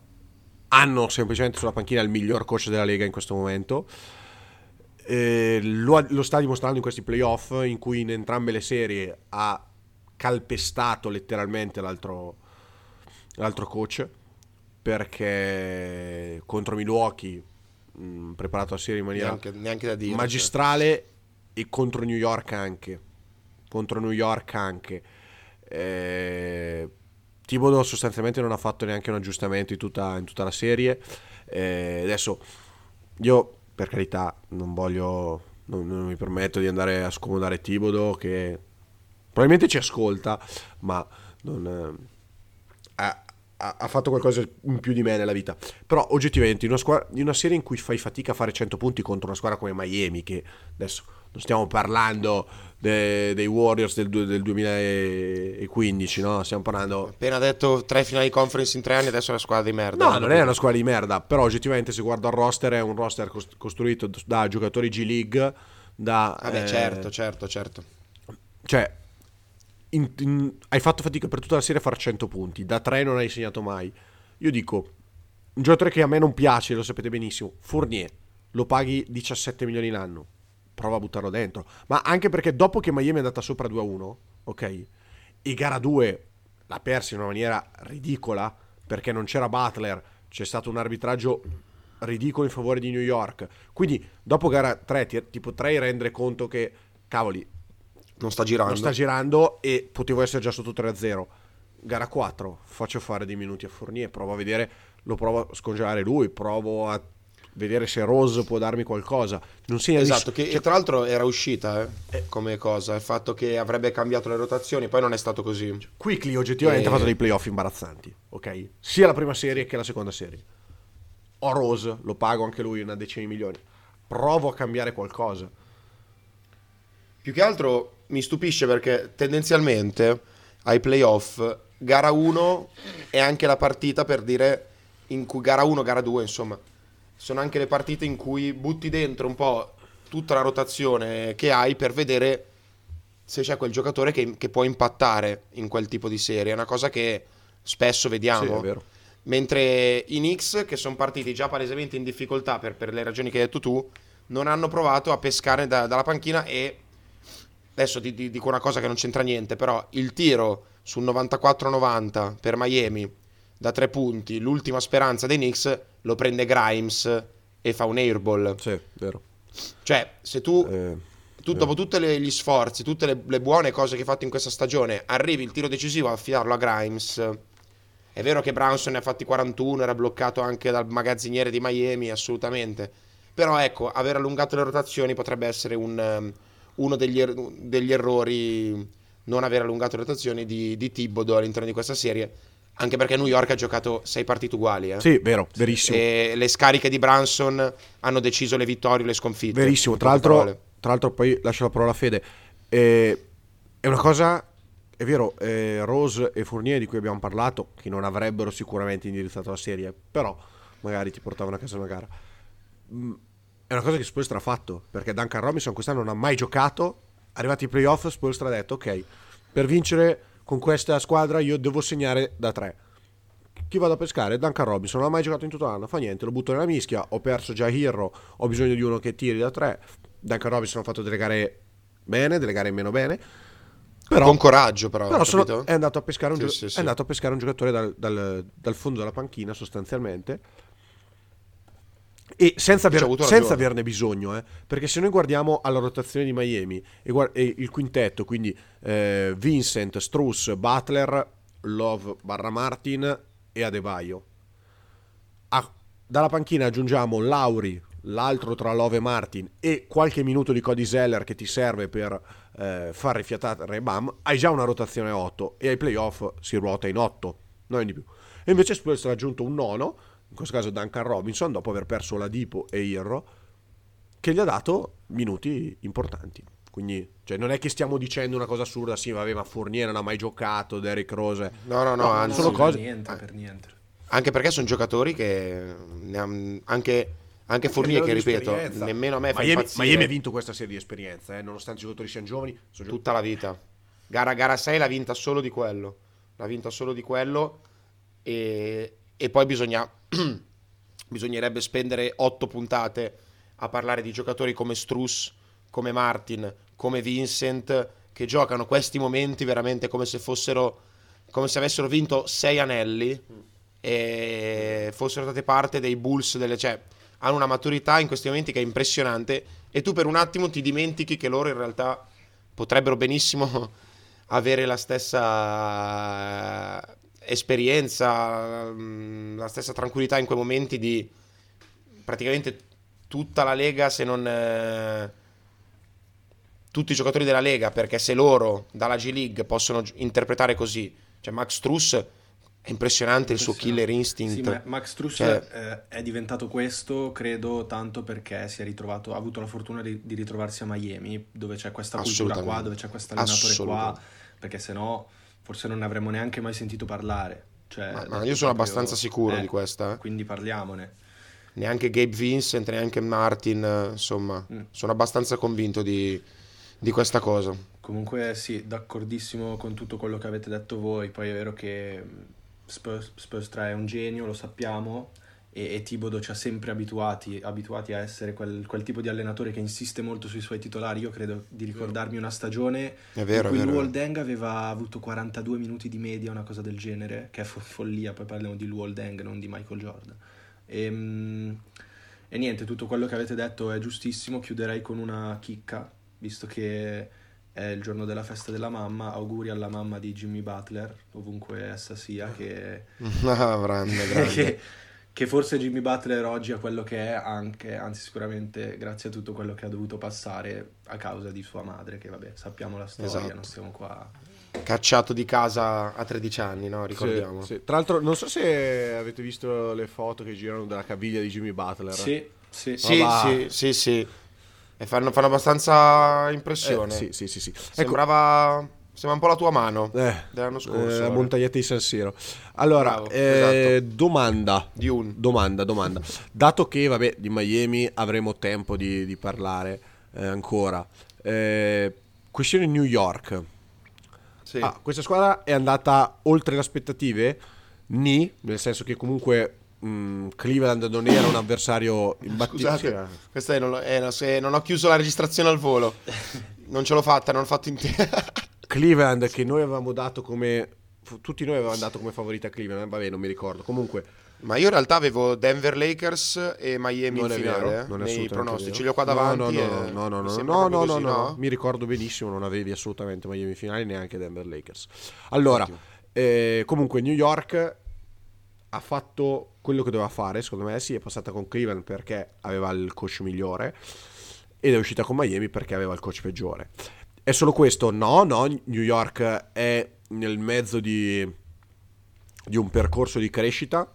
hanno semplicemente sulla panchina il miglior coach della Lega in questo momento. Eh, lo, lo, sta dimostrando in questi playoff in cui in entrambe le serie ha calpestato letteralmente l'altro, l'altro coach perché contro Milwaukee mh, mm, preparato la serie in maniera neanche, neanche dire, magistrale cioè. e contro New York anche contro New York anche eh, Thibodeau sostanzialmente non ha fatto neanche un aggiustamento in tutta, in tutta la serie. Eh, adesso io per carità non voglio, non, non, mi permetto di andare a scomodare Thibodeau che probabilmente ci ascolta, ma non, eh, ha, fatto qualcosa in più di me nella vita. Però oggettivamente in una, squadra, in una serie in cui fai fatica a fare 100 punti contro una squadra come Miami, che adesso non stiamo parlando de, dei Warriors del, del, 2015, no? Stiamo parlando... Appena detto tre finali conference in tre anni, adesso è una squadra di merda. No, non è una squadra di merda, però oggettivamente se guardo il roster è un roster costruito da giocatori G League, da... Vabbè, eh, certo, certo, certo. Cioè, in, in, hai fatto fatica per tutta la serie a fare 100 punti, da 3 non hai segnato mai. Io dico, un giocatore che a me non piace, lo sapete benissimo, Fournier, lo paghi 17 milioni l'anno prova a buttarlo dentro. Ma anche perché dopo che Miami è andata sopra 2-1, ok? E gara 2 l'ha persa in una maniera ridicola perché non c'era Butler, c'è stato un arbitraggio ridicolo in favore di New York. Quindi dopo gara 3 ti, ti potrei rendere conto che cavoli non sta girando. Non sta girando e potevo essere già sotto 3-0. Gara 4, faccio fare dei minuti a Fournier, provo a vedere, lo provo a scongelare lui, provo a vedere se Rose può darmi qualcosa. Non segna esatto, che cioè... tra l'altro era uscita eh, eh. come cosa, il fatto che avrebbe cambiato le rotazioni, poi non è stato così. Quickly oggettivamente e... ha fatto dei playoff imbarazzanti, ok? Sia la prima serie che la seconda serie. Ho Rose, lo pago anche lui una decina di milioni. Provo a cambiare qualcosa. Più che altro mi stupisce perché tendenzialmente ai playoff gara 1 è anche la partita per dire in cui gara 1, gara 2, insomma, sono anche le partite in cui butti dentro un po' tutta la rotazione che hai per vedere se c'è quel giocatore che, che può impattare in quel tipo di serie. È una cosa che spesso vediamo. Sì, Mentre i Knicks, che sono partiti già palesemente in difficoltà per, per, le ragioni che hai detto tu, non hanno provato a pescare da, dalla panchina e adesso ti, ti, dico una cosa che non c'entra niente, però il tiro sul 94-90 per Miami da tre punti, l'ultima speranza dei Knicks, lo prende Grimes e fa un airball. Sì, vero. Cioè, se tu, eh, tu dopo tutti gli sforzi, tutte le, le, buone cose che hai fatto in questa stagione, arrivi il tiro decisivo a affidarlo a Grimes. È vero che Brownson ne ha fatti 41, era bloccato anche dal magazziniere di Miami, assolutamente. Però ecco, aver allungato le rotazioni potrebbe essere un, um, uno degli, er- degli, errori, non aver allungato le rotazioni di, di Thibodeau all'interno di questa serie anche perché New York ha giocato sei partite uguali. Eh? Sì, vero, verissimo. E le scariche di Branson hanno deciso le vittorie e le sconfitte. Verissimo. Tra l'altro, tra l'altro, poi lascio la parola a Fede. Eh, è una cosa, è vero, eh, Rose e Fournier di cui abbiamo parlato, che non avrebbero sicuramente indirizzato la serie, però magari ti portavano a casa una gara. È una cosa che Spolstra ha fatto, perché Duncan Robinson quest'anno non ha mai giocato. Arrivati ai playoff, Spolstra ha detto, ok, per vincere con questa squadra io devo segnare da tre. Chi vado a pescare? Duncan Robinson, non ha mai giocato in tutto l'anno, fa niente, lo butto nella mischia, ho perso già Hero, ho bisogno di uno che tiri da tre. Duncan Robinson ha fatto delle gare bene, delle gare meno bene. Però, con coraggio però, però sono, è, andato a pescare un, sì, gio- sì, sì. è andato a pescare un giocatore dal, dal, dal fondo della panchina sostanzialmente e senza, aver, senza averne bisogno, eh, perché se noi guardiamo alla rotazione di Miami e, guard- e il quintetto, quindi eh, Vincent, Struss, Butler, Love barra Martin e Adebayo, a, dalla panchina aggiungiamo Lauri, l'altro tra Love e Martin e qualche minuto di Cody Zeller che ti serve per eh, far rifiatare Bam, hai già una rotazione 8 e ai playoff si ruota in 8, non di più. E invece Spurs ha aggiunto un nono in questo caso Duncan Robinson, dopo aver perso la Dipo e Irro, che gli ha dato minuti importanti. Quindi cioè, non è che stiamo dicendo una cosa assurda, sì, vabbè, ma Fournier non ha mai giocato, Derrick Rose. No, no, no, no anzi, sono cose... niente, per niente. Anche perché sono giocatori che anche, anche Fournier che ripeto, nemmeno a me fa Miami, impazzire. Miami ha vinto questa serie di esperienza, eh, nonostante i giocatori siano giovani. Sono Tutta la vita. Gara, gara 6 l'ha vinta solo di quello. L'ha vinta solo di quello e, e poi bisogna, bisognerebbe spendere otto puntate a parlare di giocatori come Struss, come Martin, come Vincent, che giocano questi momenti veramente come se fossero, come se avessero vinto sei anelli e fossero state parte dei Bulls, delle, cioè hanno una maturità in questi momenti che è impressionante e tu per un attimo ti dimentichi che loro in realtà potrebbero benissimo avere la stessa esperienza, mm, la stessa tranquillità in quei momenti di praticamente tutta la Lega, se non eh, tutti i giocatori della Lega, perché se loro dalla G League possono interpretare così, cioè Max Truss è impressionante il suo killer instinct. Sì, Max Truss cioè... eh, è diventato questo, credo, tanto perché si è ritrovato, ha avuto la fortuna di, di ritrovarsi a Miami, dove c'è questa cultura qua, dove c'è questo allenatore qua, perché se no forse non ne avremmo neanche mai sentito parlare. Cioè, ma, ma io sono abbastanza sicuro eh, di questa. Eh. Quindi parliamone. Neanche Gabe Vincent, neanche Martin, insomma, mm. sono abbastanza convinto di, di questa cosa. Comunque sì, d'accordissimo con tutto quello che avete detto voi, poi è vero che Spurs, Spurs 3 è un genio, lo sappiamo, e, e Tibodo ci ha sempre abituati, abituati a essere quel, quel, tipo di allenatore che insiste molto sui suoi titolari. Io credo di ricordarmi una stagione vero, in cui Luol Deng aveva avuto 42 minuti di media, una cosa del genere, che è fo- follia, poi parliamo di Luol Deng, non di Michael Jordan. E, ehm, e niente, tutto quello che avete detto è giustissimo, chiuderei con una chicca, visto che è il giorno della festa della mamma, auguri alla mamma di Jimmy Butler, ovunque essa sia, che... ah, grande, grande. che che forse Jimmy Butler oggi è quello che è anche, anzi sicuramente grazie a tutto quello che ha dovuto passare a causa di sua madre, che vabbè sappiamo la storia, esatto. non stiamo qua... Cacciato di casa a 13 anni, no? Ricordiamo. Sì, sì. Tra l'altro non so se avete visto le foto che girano della caviglia di Jimmy Butler. Sì, sì, sì, sì, sì, sì. E fanno, fanno abbastanza impressione. Eh, sì, sì, sì, sì. Sembrava... Ecco Sembra un po' la tua mano eh, dell'anno scorso. Eh, la montagnetta di San Siro. Allora, Bravo, eh, esatto. domanda. Di un. Domanda, domanda. Dato che, vabbè, di Miami avremo tempo di, di parlare eh, ancora. Eh, questione New York. Sì. Ah, questa squadra è andata oltre le aspettative? Ni, nel senso che comunque mh, Cleveland non era un avversario imbattibile. Scusate, questa è, non, è, non ho chiuso la registrazione al volo. non ce l'ho fatta, non ho fatto intera. Cleveland che noi avevamo dato come tutti noi avevamo dato come favorita Cleveland, eh, vabbè, non mi ricordo. Comunque ma io in realtà avevo Denver Lakers e Miami non in finale, vero, eh, non nei pronostici, li ho qua davanti. No, no, no, no, no, no, no, così, no, no, mi ricordo benissimo, non avevi assolutamente Miami in finale neanche Denver Lakers. Allora, eh, comunque New York ha fatto quello che doveva fare, secondo me sì, è passata con Cleveland perché aveva il coach migliore ed è uscita con Miami perché aveva il coach peggiore. È solo questo? No, no, New York è nel mezzo di, di un percorso di crescita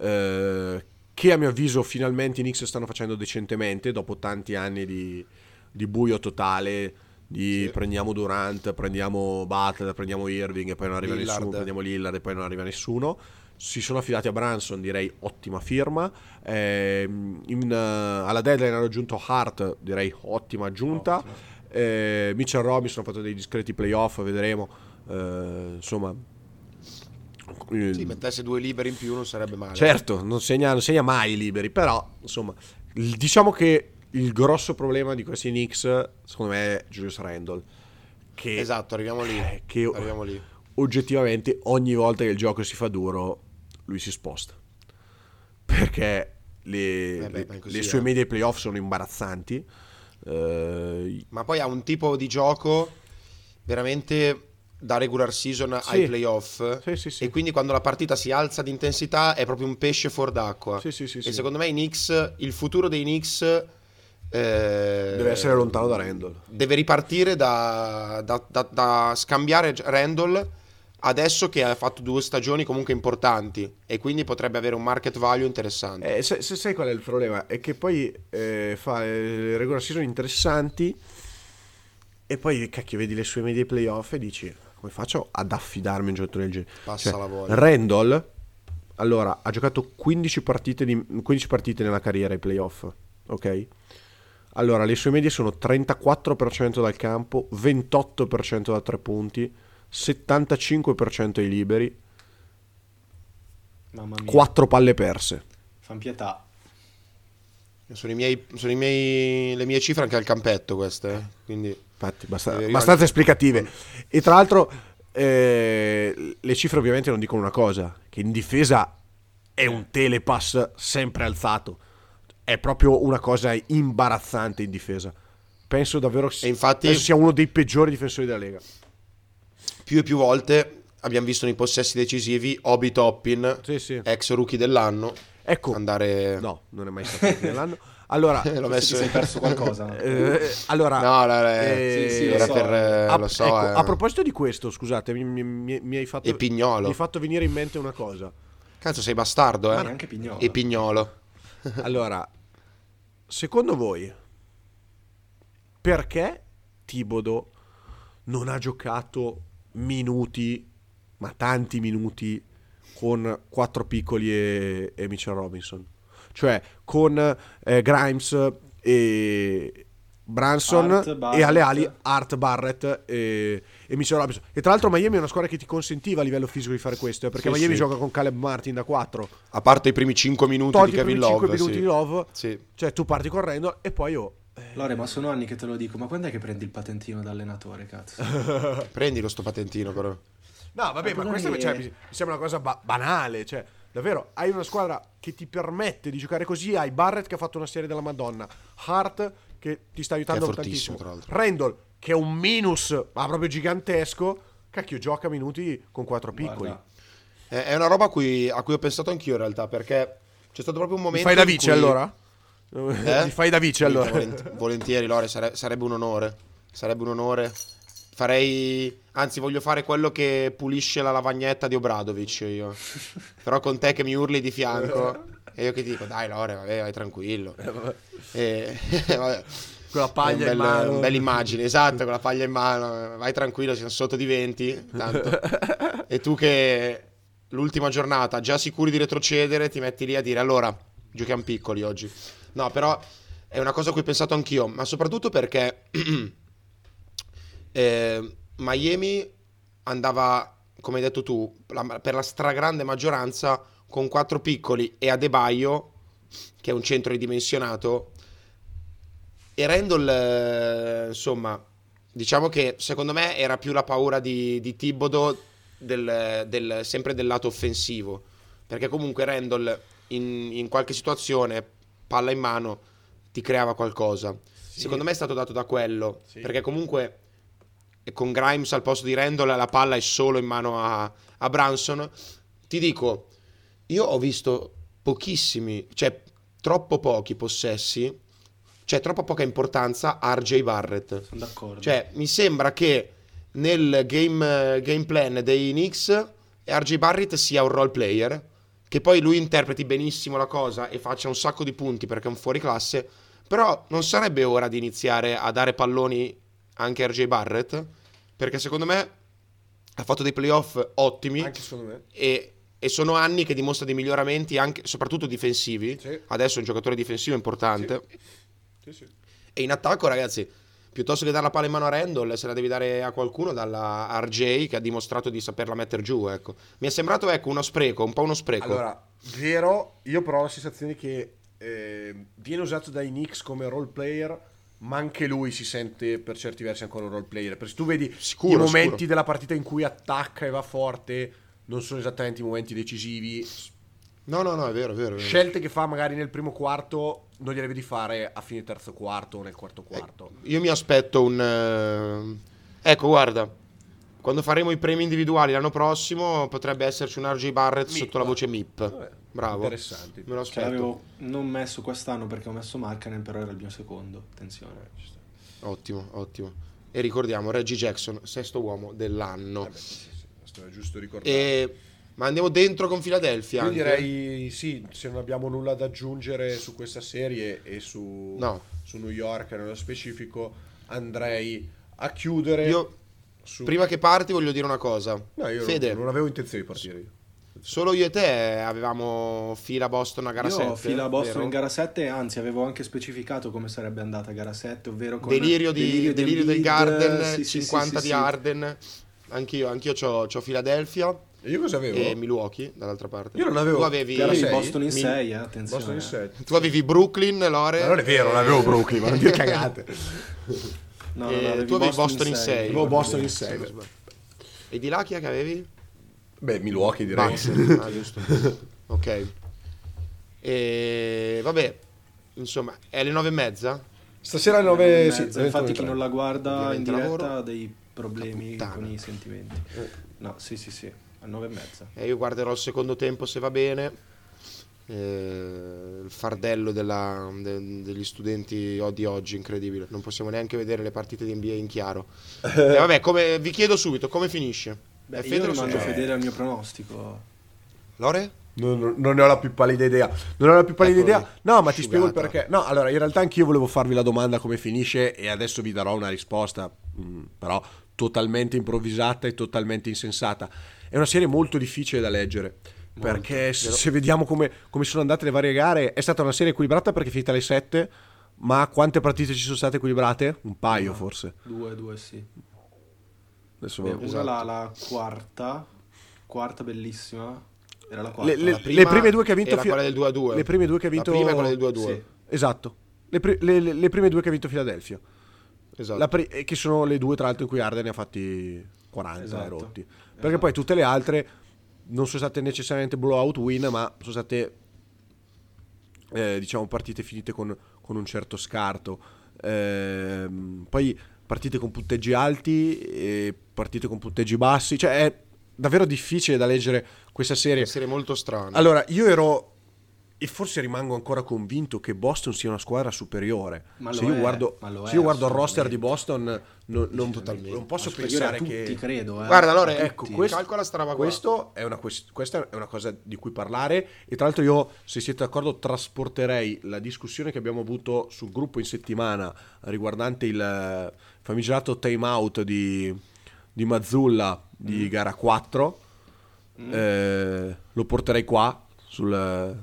eh, che a mio avviso finalmente i Knicks stanno facendo decentemente dopo tanti anni di, di buio totale, di sì. prendiamo Durant, prendiamo Butler, prendiamo Irving e poi non arriva Lillard. nessuno, prendiamo Lillard e poi non arriva nessuno. Si sono affidati a Branson, direi ottima firma. Eh, in, uh, alla deadline hanno aggiunto Hart, direi ottima aggiunta. Ottimo eh, Mitchell Robinson ha fatto dei discreti playoff, vedremo. Eh, insomma, sì, mettesse due liberi in più non sarebbe male. Certo, non segna, non segna mai i liberi, però insomma, diciamo che il grosso problema di questi Knicks, secondo me, è Julius Randle. Che, esatto, arriviamo lì. Eh, che arriviamo lì. oggettivamente ogni volta che il gioco si fa duro, lui si sposta. Perché le, eh beh, le, le sue medie playoff sono imbarazzanti Uh, ma poi ha un tipo di gioco veramente da regular season sì. ai playoff sì, sì, sì. e quindi quando la partita si alza di intensità è proprio un pesce fuor d'acqua e secondo me i Knicks il futuro dei Knicks eh, deve essere lontano da Randall deve ripartire da, da, da, da scambiare Randall adesso che ha fatto due stagioni comunque importanti e quindi potrebbe avere un market value interessante. Eh, se, se, sai qual è il problema? È che poi eh, fa eh, regular season interessanti e poi cacchio vedi le sue medie playoff e dici come faccio ad affidarmi un giocatore del genere? Passa cioè, la voglia. Randall allora ha giocato 15 partite, di, 15 partite nella carriera ai playoff, ok? Allora, le sue medie sono 34% dal campo, 28% da tre punti, 75% ai liberi, Mamma mia. 4 palle perse. Fan pietà. Sono, i miei, sono i miei, le mie cifre anche al campetto queste, eh? quindi... Infatti, basta, abbastanza esplicative. E tra l'altro eh, le cifre ovviamente non dicono una cosa, che in difesa è un telepass sempre alzato. È proprio una cosa imbarazzante in difesa. Penso davvero e infatti, penso sia uno dei peggiori difensori della Lega più e più volte abbiamo visto nei possessi decisivi Obi Toppin, sì, sì. ex rookie dell'anno, ecco, andare... No, non è mai stato rookie dell'anno. Allora, l'ho messo... hai perso qualcosa. eh, allora, no, no, eh, sì, sì, era so. per eh, a, lo so. Ecco, eh. A proposito di questo, scusate, mi, mi, mi, hai fatto, e Pignolo. mi hai fatto venire in mente una cosa. Cazzo, sei bastardo, eh? Ma neanche Pignolo. E Pignolo. allora, secondo voi, perché Tibodo non ha giocato minuti, ma tanti minuti, con quattro piccoli e, e Mitchell Robinson. Cioè con eh, Grimes e, Branson Art e alle ali Art Barrett e, e Mitchell Robinson. E tra l'altro Miami è una squadra che ti consentiva a livello fisico di fare questo, eh, perché Sì, Miami sì. gioca con Caleb Martin da 4. A parte i primi 5 minuti Togli di i Kevin primi 5 Love. minuti sì. di Love, Sì. cioè tu parti correndo e poi oh, Lore, ma sono anni che te lo dico, ma quando è che prendi il patentino da allenatore, cazzo? Prendilo sto patentino però. No, vabbè, ma Ma questa non è- cioè, mi mi sembra una cosa ba- banale. Cioè, davvero, hai una squadra che ti permette di giocare così. Hai Barrett che ha fatto una serie della Madonna, Hart che ti sta aiutando tantissimo, tra l'altro. Randall che è un minus, ma proprio gigantesco. Cacchio, gioca minuti con quattro piccoli. Guarda, È una roba a cui, a cui ho pensato anch'io in realtà, perché c'è stato proprio un Mi momento. fai da vice cui- allora? Eh? Mi fai da vice allora? Volent- volentieri, Lore, sare- sarebbe un onore. Sarebbe un onore. Farei. Anzi, voglio fare quello che pulisce la lavagnetta di Obradovic. Io. Però con te che mi urli di fianco. E io che ti dico, dai, Lore, vabbè, vai tranquillo. E, vabbè. Con la paglia un in bel- mano. una bella immagine, esatto, con la paglia in mano. Vai tranquillo, siamo sotto di 20. Tanto. e tu che l'ultima giornata, già sicuri di retrocedere, ti metti lì a dire allora, giochiamo piccoli oggi. No, però è una cosa a cui ho pensato anch'io, ma soprattutto perché eh, Miami andava, come hai detto tu, la- per la stragrande maggioranza con quattro piccoli e Adebayo, che è un centro ridimensionato, e Randall, eh, insomma, diciamo che secondo me era più la paura di, di Thibodeau del, del- sempre del lato offensivo. Perché comunque Randall in, in qualche situazione, palla in mano, ti creava qualcosa. Secondo me è stato dato da quello. Sì. Perché comunque e con Grimes al posto di Randall la palla è solo in mano a, a Branson. Ti dico, io ho visto pochissimi, cioè troppo pochi possessi, cioè troppo poca importanza a RJ Barrett. sono d'accordo. Cioè, mi sembra che nel game, game plan dei Knicks RJ Barrett sia un role player, che poi lui interpreti benissimo la cosa e faccia un sacco di punti perché è un fuori classe, però non sarebbe ora di iniziare a dare palloni anche a RJ Barrett, perché secondo me ha fatto dei playoff ottimi Anche secondo me. e, e sono anni che dimostra dei miglioramenti anche, soprattutto difensivi. Sì. Adesso è un giocatore difensivo importante. Sì, sì. E in attacco, ragazzi, piuttosto che dare la palla in mano a Randall, se la devi dare a qualcuno, dalla RJ che ha dimostrato di saperla mettere giù. Ecco. Mi è sembrato ecco, uno spreco, un po' uno spreco. Allora, vero, io però ho la sensazione che eh, viene usato dai Knicks come role player, ma anche lui si sente per certi versi ancora un role player. Perché se tu vedi Sicuro, i momenti sicuro. della partita in cui attacca e va forte, non sono esattamente i momenti decisivi. No, no, no, è vero, è vero. è vero. Scelte che fa magari nel primo quarto non gliele vedi fare a fine terzo quarto o nel quarto quarto. Io mi aspetto un... eh, Ecco, guarda, quando faremo i premi individuali l'anno prossimo potrebbe esserci un RJ Barrett MIP. sotto la voce MIP. Vabbè, Bravo. Interessanti. Me lo Cioè, aspetto. l'avevo non messo quest'anno perché ho messo Markkanen, però era il mio secondo. Attenzione. Ottimo, ottimo. E ricordiamo Reggie Jackson, sesto uomo dell'anno. Vabbè, sì, sì, è giusto ricordare. E... Ma andiamo dentro con Philadelphia. Io anche? direi sì, se non abbiamo nulla da aggiungere su questa serie e su, No. su New York nello specifico, andrei a chiudere. Io, su... prima che parti, voglio dire una cosa. No, io Fede, non avevo intenzione di partire io. solo io e te avevamo fila Boston a gara Io 7. ho fila Boston vero? in gara 7, anzi avevo anche specificato come sarebbe andata gara 7, ovvero con Delirio, di, delirio, del Embiid, Garden, sì, sì, 50 sì, di sì. Harden. Anch'io, anch'io c'ho, c'ho Philadelphia E io cosa avevo? e Milwaukee dall'altra parte. Io non avevo- Tu avevi? 6, Boston in Mil- 6, eh, attenzione. Boston in 7. tu avevi Brooklyn, Lore. Ma non è vero, non avevo Brooklyn, ma non dire cagate. No, Eh, no, avevi tu avevi Boston in sei. sei. Avevo Boston in Se 6. non sbaglio. E di là chi è che avevi? Beh, Milwaukee direi. Bucks. ah, giusto. ok. E vabbè, insomma, è alle nove e mezza? Stasera alle Nove 9 e sì, mezza. Infatti 9 chi non la guarda in diretta ha dei problemi con i sentimenti. No, sì, sì, sì, a 9 e mezza. E io guarderò il secondo tempo se va bene. Eh, il fardello della- de- degli studenti di oggi, incredibile. Non possiamo neanche vedere le partite di NBA in chiaro. E vabbè, come, vi chiedo subito, come finisce? Beh, È io Fede o rimando sono- fedele al mio pronostico. Lore? Non, non ne ho la più pallida idea. Non ne ho la più pallida Eccolo idea. No, ma ti spiego il Asciugata. perché. No, allora, in realtà anch'io volevo farvi la domanda come finisce e adesso vi darò una risposta, mm, però totalmente improvvisata e totalmente insensata. È una serie molto difficile da leggere. Perché se, se vediamo come, come sono andate le varie gare, è stata una serie equilibrata perché è finita alle 7, Ma quante partite ci sono state equilibrate? Un paio forse. Due, due, sì. Adesso Beh, una la, la quarta, quarta bellissima. Era la quarta. Le- le- La prima prime due che ha vinto era Fi- quella del 2-2. Le prime due che ha vinto La prima è quella del 2-2. Sì. Esatto. Le, pri- le- le- le prime due che ha vinto Philadelphia. Esatto. Pri- eh, che sono le due, tra l'altro, in cui Arden ne ha fatti 40 Esatto. e rotti. Perché Esatto. poi tutte le altre non sono state necessariamente blowout win, ma sono state, eh, diciamo, partite finite con, con un certo scarto. Ehm, poi partite con punteggi alti e partite con punteggi bassi. Cioè, è davvero difficile da leggere questa serie. Una serie molto strana. Allora, io ero e forse rimango ancora convinto che Boston sia una squadra superiore. Ma se io è, guardo, ma lo se è, io guardo il roster di. Boston, non, non- non posso pensare tutti, che. credo. Eh. Guarda, allora, Ecco, questo, Calcola sta roba qua. questo è una, quest- questa è una cosa di cui parlare. E tra l'altro, io, se siete d'accordo, trasporterei la discussione che abbiamo avuto sul gruppo in settimana riguardante il eh, famigerato time out di, di Mazzulla di gara 4. Eh, lo porterei qua sul,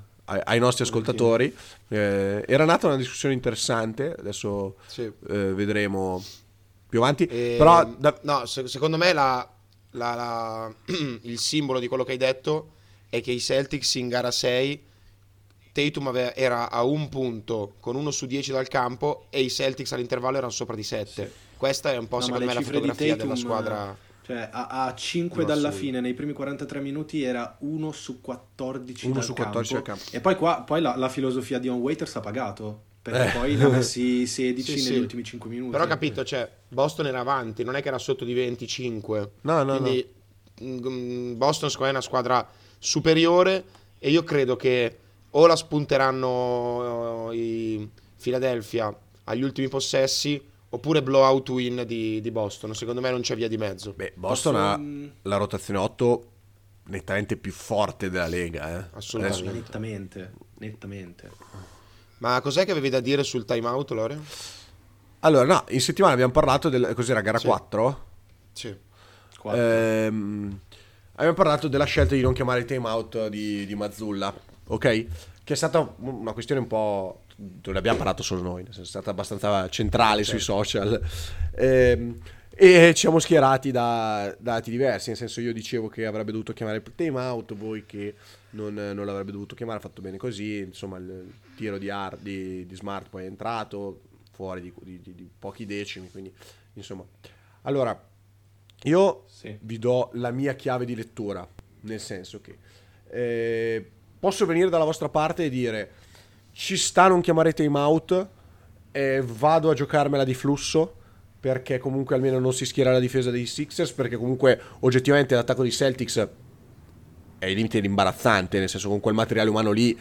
ai, nostri ascoltatori. Eh, era nata una discussione interessante. Adesso Sì. eh, vedremo più avanti. E- Però da- no, se- secondo me la- la- la- il simbolo di quello che hai detto è che i Celtics in gara 6 Tatum ave- era a un punto con uno su 10 dal campo e i Celtics all'intervallo erano sopra di 7. Questa è un po' No, secondo me la fotografia Tatum, della squadra. Cioè, a, a 5 Non dalla fine, nei primi 43 minuti era 1 su 14 Uno dal su 14 campo. dal campo. E poi qua poi la, la filosofia di On Waiters ha pagato. Perché Eh. poi ne ha messi 16 Sì, negli sì. ultimi 5 minuti. Però ho capito, cioè Boston era avanti, non è che era sotto di 25. No, no, Quindi mm, Boston secondo me è una squadra superiore e io credo che o la spunteranno eh, i Philadelphia agli ultimi possessi oppure blowout win di, di Boston. Secondo me non c'è via di mezzo. Beh, Boston Posso- ha la rotazione 8 nettamente più forte della Lega. Eh. Assolutamente. Adesso- Nettamente, nettamente. Ma cos'è che avevi da dire sul timeout, Lore? allora, no, in settimana abbiamo parlato del. Cos'era gara Sì. 4? Sì. Qua- Ehm, abbiamo parlato della scelta di non chiamare il timeout di, di Mazzulla, ok? Che è stata una questione un po'. Non abbiamo parlato solo noi, è stata abbastanza centrale sui social. Ehm, e ci siamo schierati da, da lati diversi, nel senso io dicevo che avrebbe dovuto chiamare il timeout, voi che non, non l'avrebbe dovuto chiamare, ha fatto bene così, insomma il, tiro di, Ar- di, di Smart poi è entrato, fuori di, di- di- di pochi decimi, quindi insomma. Allora, io Sì. vi do la mia chiave di lettura, nel senso che eh, posso venire dalla vostra parte e dire ci sta a non chiamare timeout e vado a giocarmela di flusso perché comunque almeno non si schiera la difesa dei Sixers perché comunque oggettivamente l'attacco dei Celtics è ai limiti dell'imbarazzante, nel senso con quel materiale umano lì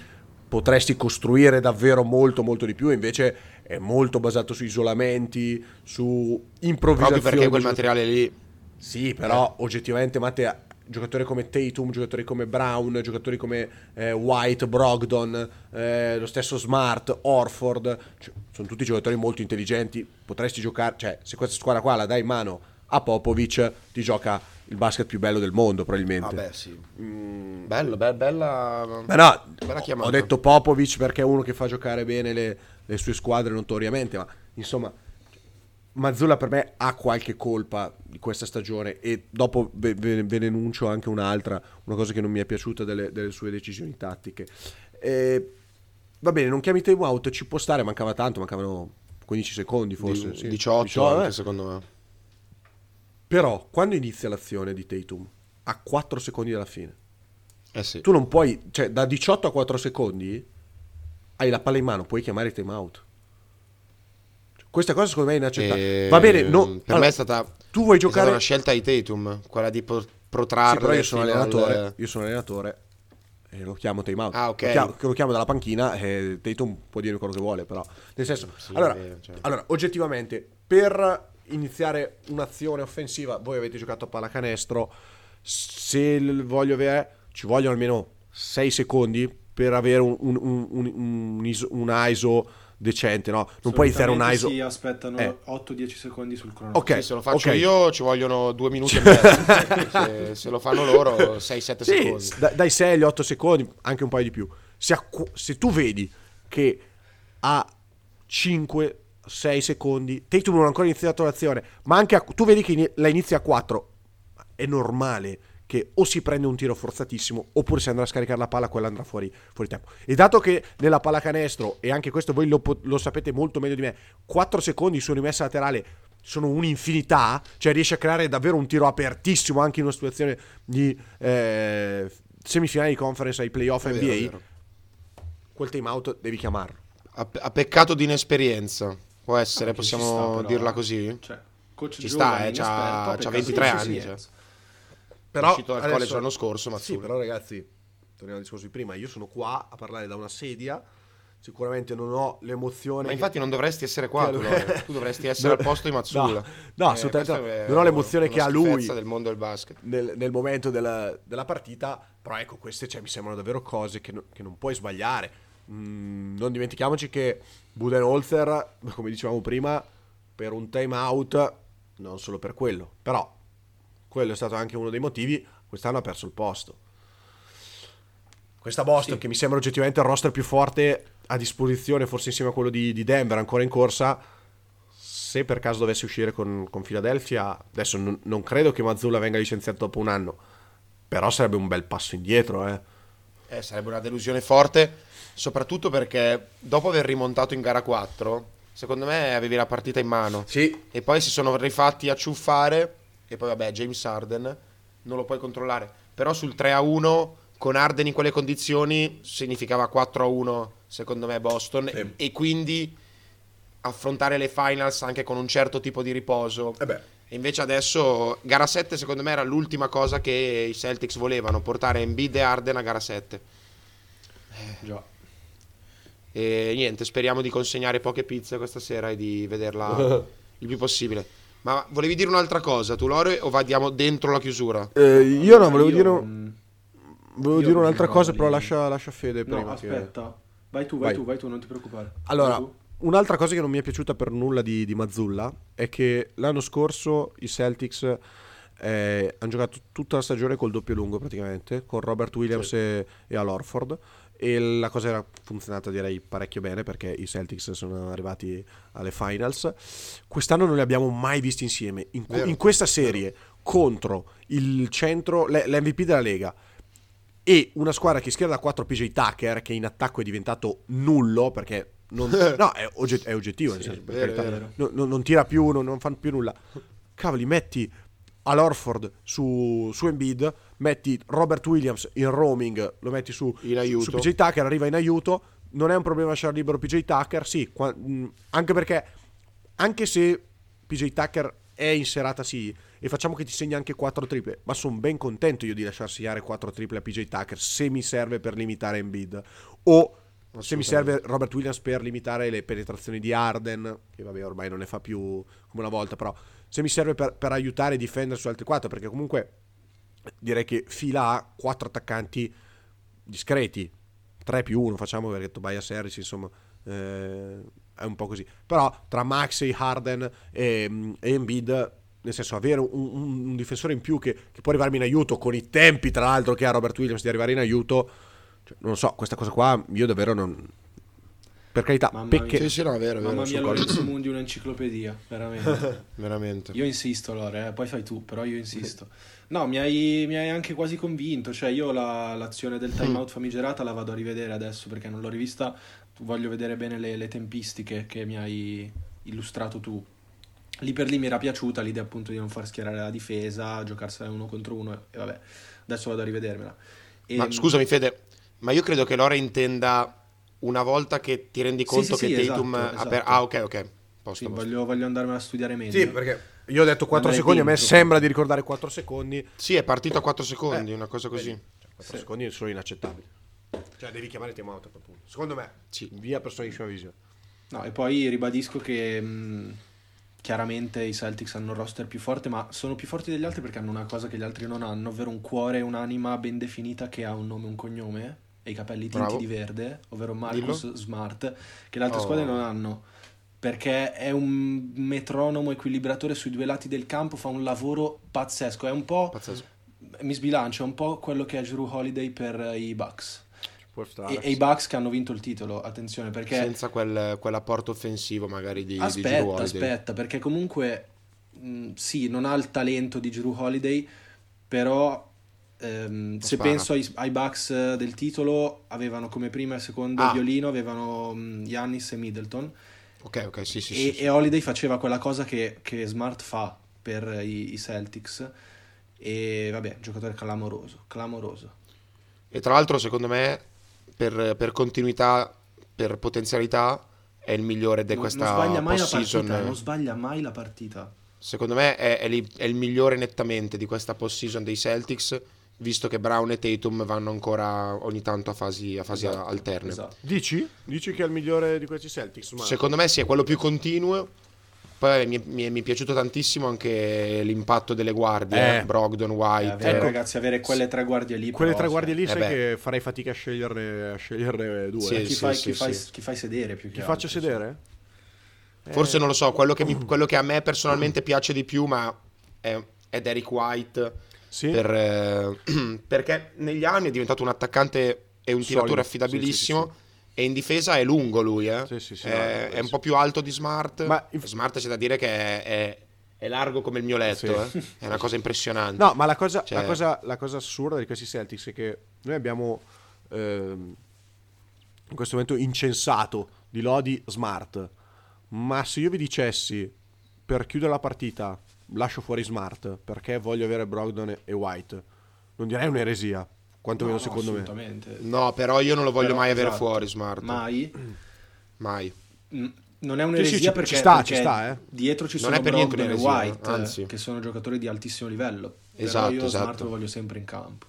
potresti costruire davvero molto molto di più, invece è molto basato su isolamenti, su improvvisazioni. Proprio perché quel materiale lì Sì, però oggettivamente Matte, giocatori come Tatum, giocatori come Brown, giocatori come eh, White, Brogdon, eh, lo stesso Smart, Orford, cioè, sono tutti giocatori molto intelligenti, potresti giocare, cioè se questa squadra qua la dai in mano a Popovic ti gioca il basket più bello del mondo probabilmente. Vabbè, sì. Bello, be- bella. Ma no, Bella ho- chiamata. ho detto Popovic perché è uno che fa giocare bene le, le sue squadre notoriamente, ma insomma Mazzulla per me ha qualche colpa di questa stagione e dopo ve, ve- ve ne enuncio anche un'altra, una cosa che non mi è piaciuta delle, delle sue decisioni tattiche. Eh, va bene, non chiami time out, ci può stare, mancava tanto, mancavano 15 secondi forse. Di- sì. 18, 18, anche eh. secondo me. Però quando inizia l'azione di Tatum, a 4 secondi dalla fine, Eh sì. tu non puoi, cioè da 18 a 4 secondi hai la palla in mano, puoi chiamare time out. Cioè, Questa cosa secondo me è inaccettabile. E- Va bene, no, per allora, me è stata, tu vuoi è giocare una scelta di Tatum, quella di po- Sì, protrarre. però io sono allenatore, al- io sono allenatore e lo chiamo time out. Ah, ok. Lo chiamo, lo chiamo dalla panchina e Tatum può dire quello che vuole, però nel senso, Sì, allora, è vero, certo. allora, oggettivamente per iniziare un'azione offensiva, voi avete giocato a pallacanestro, se voglio avere ci vogliono almeno 6 secondi per avere un, un, un, un ISO decente, no? Non puoi iniziare un ISO Si aspettano Eh. 8-10 secondi sul cronometro. Ok, Sì, se lo faccio ok. io ci vogliono due minuti e mezzo. se, se lo fanno loro 6-7 Sì, secondi. da- dai 6 agli 8 secondi, anche un paio di più. Se, acqu- se tu vedi che a 5 6 secondi. Tatum non ha ancora iniziato l'azione, ma anche a, tu vedi che la inizia a 4. È normale che o si prende un tiro forzatissimo oppure se andrà a scaricare la palla quella andrà fuori, fuori tempo. E dato che nella pallacanestro, e anche questo voi lo, lo sapete molto meglio di me, 4 secondi su rimessa laterale sono un'infinità, cioè riesce a creare davvero un tiro apertissimo anche in una situazione di eh, semifinale di conference ai playoff NBA. Vero, Quel timeout devi chiamarlo. A, a, peccato di inesperienza, può essere, ah, possiamo sta, dirla così? Cioè, ci sta, eh, c'ha 23 anni. Cioè. Però, è uscito dal college l'anno scorso, ma sì, però ragazzi, torniamo al discorso di prima, io sono qua a parlare da una sedia sicuramente non ho l'emozione. Ma infatti che... non dovresti essere qua, tu, tu dovresti essere al posto di Mazzulla. No, no eh, assolutamente non ho l'emozione che ha lui del mondo del basket. Nel, nel momento della, della, partita, però ecco, queste cioè, mi sembrano davvero cose che, no, che non puoi sbagliare. Mm, non dimentichiamoci che Budenholzer, come dicevamo prima, per un time out, non solo per quello, però quello è stato anche uno dei motivi, quest'anno ha perso il posto. Questa Boston, sì. che mi sembra oggettivamente il roster più forte a disposizione, forse insieme a quello di, di Denver, ancora in corsa. Se per caso dovesse uscire con, con Philadelphia, adesso non, non, credo che Mazzulla venga licenziato dopo un anno, però sarebbe un bel passo indietro. Eh. Eh, sarebbe una delusione forte, soprattutto perché dopo aver rimontato in gara 4, secondo me avevi la partita in mano. Sì. E poi si sono rifatti a ciuffare, e poi vabbè, James Harden non lo puoi controllare. Però sul 3 a 1 con Arden in quelle condizioni significava 4-1 secondo me Boston sì. e quindi affrontare le finals anche con un certo tipo di riposo. Eh e invece adesso gara 7 secondo me era l'ultima cosa che i Celtics volevano, portare Embiid e Arden a gara 7. Eh, già. E niente, speriamo di consegnare poche pizze questa sera e di vederla il più possibile. Ma volevi dire un'altra cosa, tu Lore, o vadiamo dentro la chiusura? Eh, io no, volevo io... dire... Un Volevo Io dire un'altra cosa, però lascia, lascia Fede prima. No, aspetta. Che... Vai tu, vai, vai, tu, vai tu, non ti preoccupare. Allora, un'altra cosa che non mi è piaciuta per nulla di, di Mazzulla è che l'anno scorso i Celtics eh, hanno giocato tutta la stagione col doppio lungo praticamente, con Robert Williams sì. e, e Al Orford. E la cosa era funzionata direi parecchio bene perché i Celtics sono arrivati alle finals. Quest'anno non li abbiamo mai visti insieme. In, in questa serie Vero. contro il centro, l'MVP della Lega e una squadra che schiera da 4 PJ Tucker che in attacco è diventato nullo perché non, no, è, ogget- è oggettivo, sì, senso, vero, vero. No, non tira più, non, non fanno più nulla. Cavoli, metti all'Orford su, su Embiid, metti Robert Williams in roaming, lo metti su, su PJ Tucker, arriva in aiuto, non è un problema lasciare libero PJ Tucker, sì, qua, mh, anche perché anche se PJ Tucker è in serata sì, e facciamo che ti segni anche 4 triple, ma sono ben contento io di lasciar segnare 4 triple a PJ Tucker se mi serve per limitare Embiid. O se mi serve Robert Williams per limitare le penetrazioni di Arden, che vabbè ormai non ne fa più come una volta, però se mi serve per, per aiutare a difendere su altri 4, perché comunque direi che fila ha 4 attaccanti discreti, 3 più 1 facciamo perché Tobias Harris insomma eh, è un po' così, però tra Maxey, Harden e, e Embiid nel senso avere un, un, un difensore in più che, che, può arrivarmi in aiuto con i tempi tra l'altro che ha Robert Williams di arrivare in aiuto cioè, non so questa cosa qua io davvero non per carità mamma perché sì, sì, no, vero, mamma vero, mia Lorenzo Mundi un'enciclopedia veramente. Veramente. Io insisto Lore eh, poi fai tu però io insisto. No mi hai, mi hai anche quasi convinto cioè io la, l'azione del timeout famigerata la vado a rivedere adesso perché non l'ho rivista. Voglio vedere bene le, le tempistiche che mi hai illustrato tu. Lì per lì mi era piaciuta l'idea appunto di non far schierare la difesa, giocarsela uno contro uno e vabbè, adesso vado a rivedermela. E... Ma scusami Fede, ma io credo che Lora intenda una volta che ti rendi conto sì, sì, che sì, Tatum esatto, esatto. Per... Ah ok ok. Posto, sì, voglio, voglio, andarmela a studiare meglio. Sì, perché io ho detto 4 secondi, a me sembra di ricordare 4 secondi. Sì, è partito a 4 secondi, eh, una cosa così. Cioè, 4 secondi sono inaccettabili. Cioè, devi chiamare timeout appunto. Secondo me, sì. via personalissima visione. No, e poi ribadisco che... Mh, chiaramente i Celtics hanno un roster più forte, ma sono più forti degli altri perché hanno una cosa che gli altri non hanno, ovvero un cuore e un'anima ben definita che ha un nome e un cognome e i capelli tinti Bravo. di verde, ovvero Marcus Dillo. Smart, che le altre oh. squadre non hanno. Perché è un metronomo equilibratore sui due lati del campo, fa un lavoro pazzesco. È un po'. Pazzesco. Mi sbilancia, è un po' quello che è Drew Holiday per i Bucks. può stare. E, e i Bucks che hanno vinto il titolo, attenzione, perché... Senza quel, quell'apporto offensivo magari di, di Drew Aspetta, Holiday. aspetta, perché comunque mh, sì, non ha il talento di Drew Holiday, però ehm, se spara. penso ai, ai Bucks eh, del titolo, avevano come prima e secondo Ah. violino, avevano mh, Giannis e Middleton, Ok, ok, sì, sì, e, sì, e Holiday faceva quella cosa che, che Smart fa per i, i Celtics, e vabbè, giocatore clamoroso, clamoroso. E tra l'altro, secondo me, per, per continuità, per potenzialità, è il migliore di questa non sbaglia mai la post-season. partita, non sbaglia mai la partita. Secondo me è, è è il migliore nettamente di questa post-season dei Celtics, visto che Brown e Tatum vanno ancora ogni tanto a fasi, a fasi Esatto, alterne. esatto. Dici? Dici che è il migliore di questi Celtics? Ma... Secondo me sì, è quello più continuo. Poi mi, mi- mi è piaciuto tantissimo anche l'impatto delle guardie, Eh. Brogdon, Eh, White. avere, Ecco. ragazzi, avere quelle tre guardie lì. Quelle però, tre guardie lì eh sai beh. che farei fatica a sceglierne, a sceglierne due. Sì, eh. chi, sì, fai, sì, chi, fai, chi fai sedere più che altro, faccio sì. sedere? Forse Eh, non lo so, quello che, mi- quello che a me personalmente piace di più, ma è, è Derek White. Sì? per, eh, perché negli anni è diventato un attaccante e un tiratore Solido, affidabilissimo. sì, sì, E in difesa è lungo lui, eh. Sì, è, è un sì. po' più alto di Smart. Ma inf- Smart c'è da dire che è, è- è largo come il mio letto, Sì. eh. è una cosa impressionante. No, ma la cosa, Cioè- la cosa- la cosa assurda di questi Celtics è che noi abbiamo ehm, in questo momento incensato di lodi Smart, ma se io vi dicessi per chiudere la partita lascio fuori Smart perché voglio avere Brogdon e White, non direi un'eresia, quantomeno No, no, secondo me. assolutamente. No, però io non lo voglio Però, mai avere esatto. fuori Smart. Mai. Mai. Mm, Non è Sì, un'eresia sì, ci- perché, ci sta, perché ci sta, eh. dietro ci Non sono Brogdon e White, anzi. che sono giocatori di altissimo livello. Esatto, Però io esatto. Smart lo voglio sempre in campo.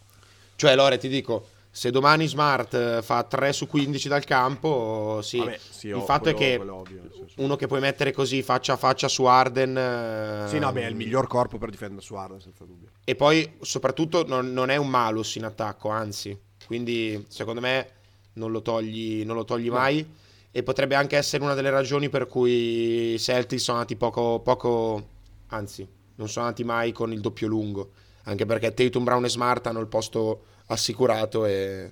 Cioè, Lore, ti dico, se domani Smart eh, fa 3 su 15 dal campo, sì. Vabbè, sì, il oh, fatto è che ovvio, uno che puoi mettere così faccia a faccia su Arden... eh, Sì, no, beh, è il miglior corpo per difendere su Arden, senza dubbio. E poi, soprattutto, non, non è un malus in attacco, anzi. Quindi, secondo me, non lo togli, non lo togli mai. E potrebbe anche essere una delle ragioni per cui i Celtics sono andati poco, poco... Anzi, non sono andati mai con il doppio lungo. Anche perché Tatum, Brown e Smart hanno il posto assicurato e...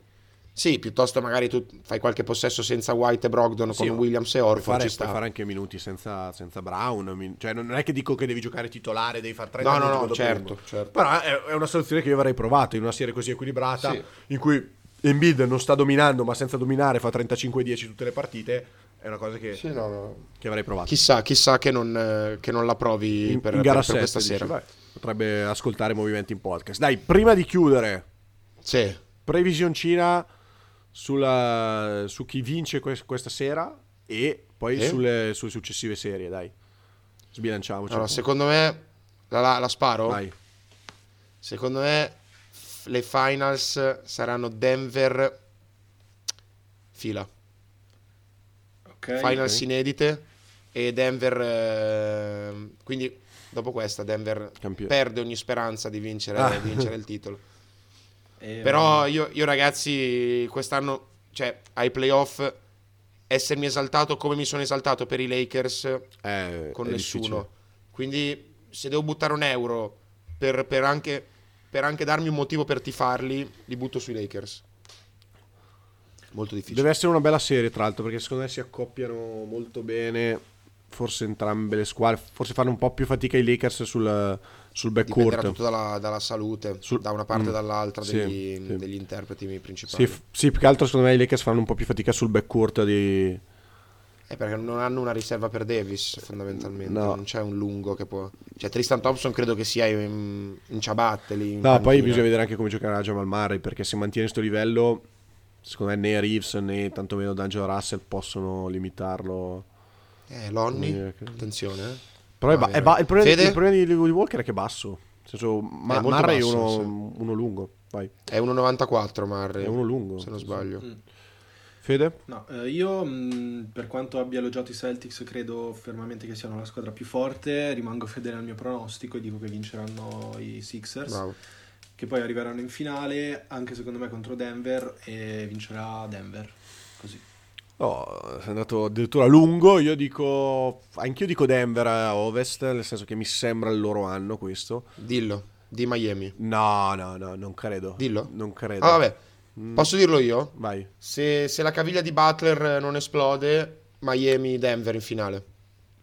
Sì, piuttosto magari tu fai qualche possesso senza White e Brogdon Sì, con Williams e Puoi Orford, fare, ci puoi sta. fare anche minuti senza, senza Brown. min- Cioè, non è che dico che devi giocare titolare, devi fare 30 No, no, minuti no, certo, certo. Però è, è una soluzione che io avrei provato in una serie così equilibrata, Sì. in cui Embiid non sta dominando, ma senza dominare fa 35-10 tutte le partite. È una cosa che, Sì, no, no. che avrei provato. Chissà, chissà che non, eh, che non la provi in, per, in gara per- per 7, questa dici, sera. vai, potrebbe ascoltare movimenti in podcast. Dai, prima di chiudere, Sì. previsioncina sulla, su chi vince que- questa sera e poi Eh? sulle, sulle successive serie, dai. Sbilanciamoci. Allora, secondo me la, la- la sparo. Vai. Secondo me le finals saranno Denver fila. Ok? finals inedite e Denver eh, quindi dopo questa Denver Campione. perde ogni speranza di vincere, Ah. di vincere il titolo. E- Però io, io, ragazzi quest'anno cioè ai playoff essermi esaltato come mi sono esaltato per i Lakers Eh, con è nessuno. difficile. Quindi se devo buttare un euro per, per anche, per anche darmi un motivo per tifarli, li butto sui Lakers. Molto difficile. Deve essere una bella serie, tra l'altro, perché secondo me si accoppiano molto bene. Forse entrambe le squadre. Forse fanno un po' più fatica i Lakers sul, sul Dipenderà backcourt. tutto dalla, dalla salute, Sul- da una parte e Mm. dall'altra Sì, degli, sì. degli interpreti principali. Sì, f- sì, più che altro secondo me i Lakers fanno un po' più fatica sul backcourt di... Eh, perché non hanno una riserva per Davis, fondamentalmente. No. Non c'è un lungo che può. Cioè, Tristan Thompson credo che sia in, in ciabatte lì. in No, poi panchina. bisogna vedere anche come giocherà Jamal Murray, perché se mantiene questo livello, secondo me né Reeves né tantomeno D'Angelo Russell possono limitarlo. Eh, Lonnie, Eh, che- attenzione. Eh. Però è bene. è ba- il, problema, Fede? il problema di, di Walker è che è basso. Nel senso, ma- È Murray è basso, uno, uno lungo. Vai, È 1,94 Murray. è uno lungo. Se non sbaglio. Mm. Fede? No, eh, io mh, per quanto abbia elogiato i Celtics credo fermamente che siano la squadra più forte, rimango fedele al mio pronostico e dico che vinceranno i Sixers, Bravo. che poi arriveranno in finale anche secondo me contro Denver e vincerà Denver. Così. Oh, è andato addirittura lungo. Io dico, anch'io dico Denver a ovest, nel senso che mi sembra il loro anno questo. Dillo, di Miami. No, no, no, non credo. Dillo. Non credo. Ah, vabbè. Mm, Posso dirlo io? Vai. Se, se la caviglia di Butler non esplode, Miami-Denver in finale.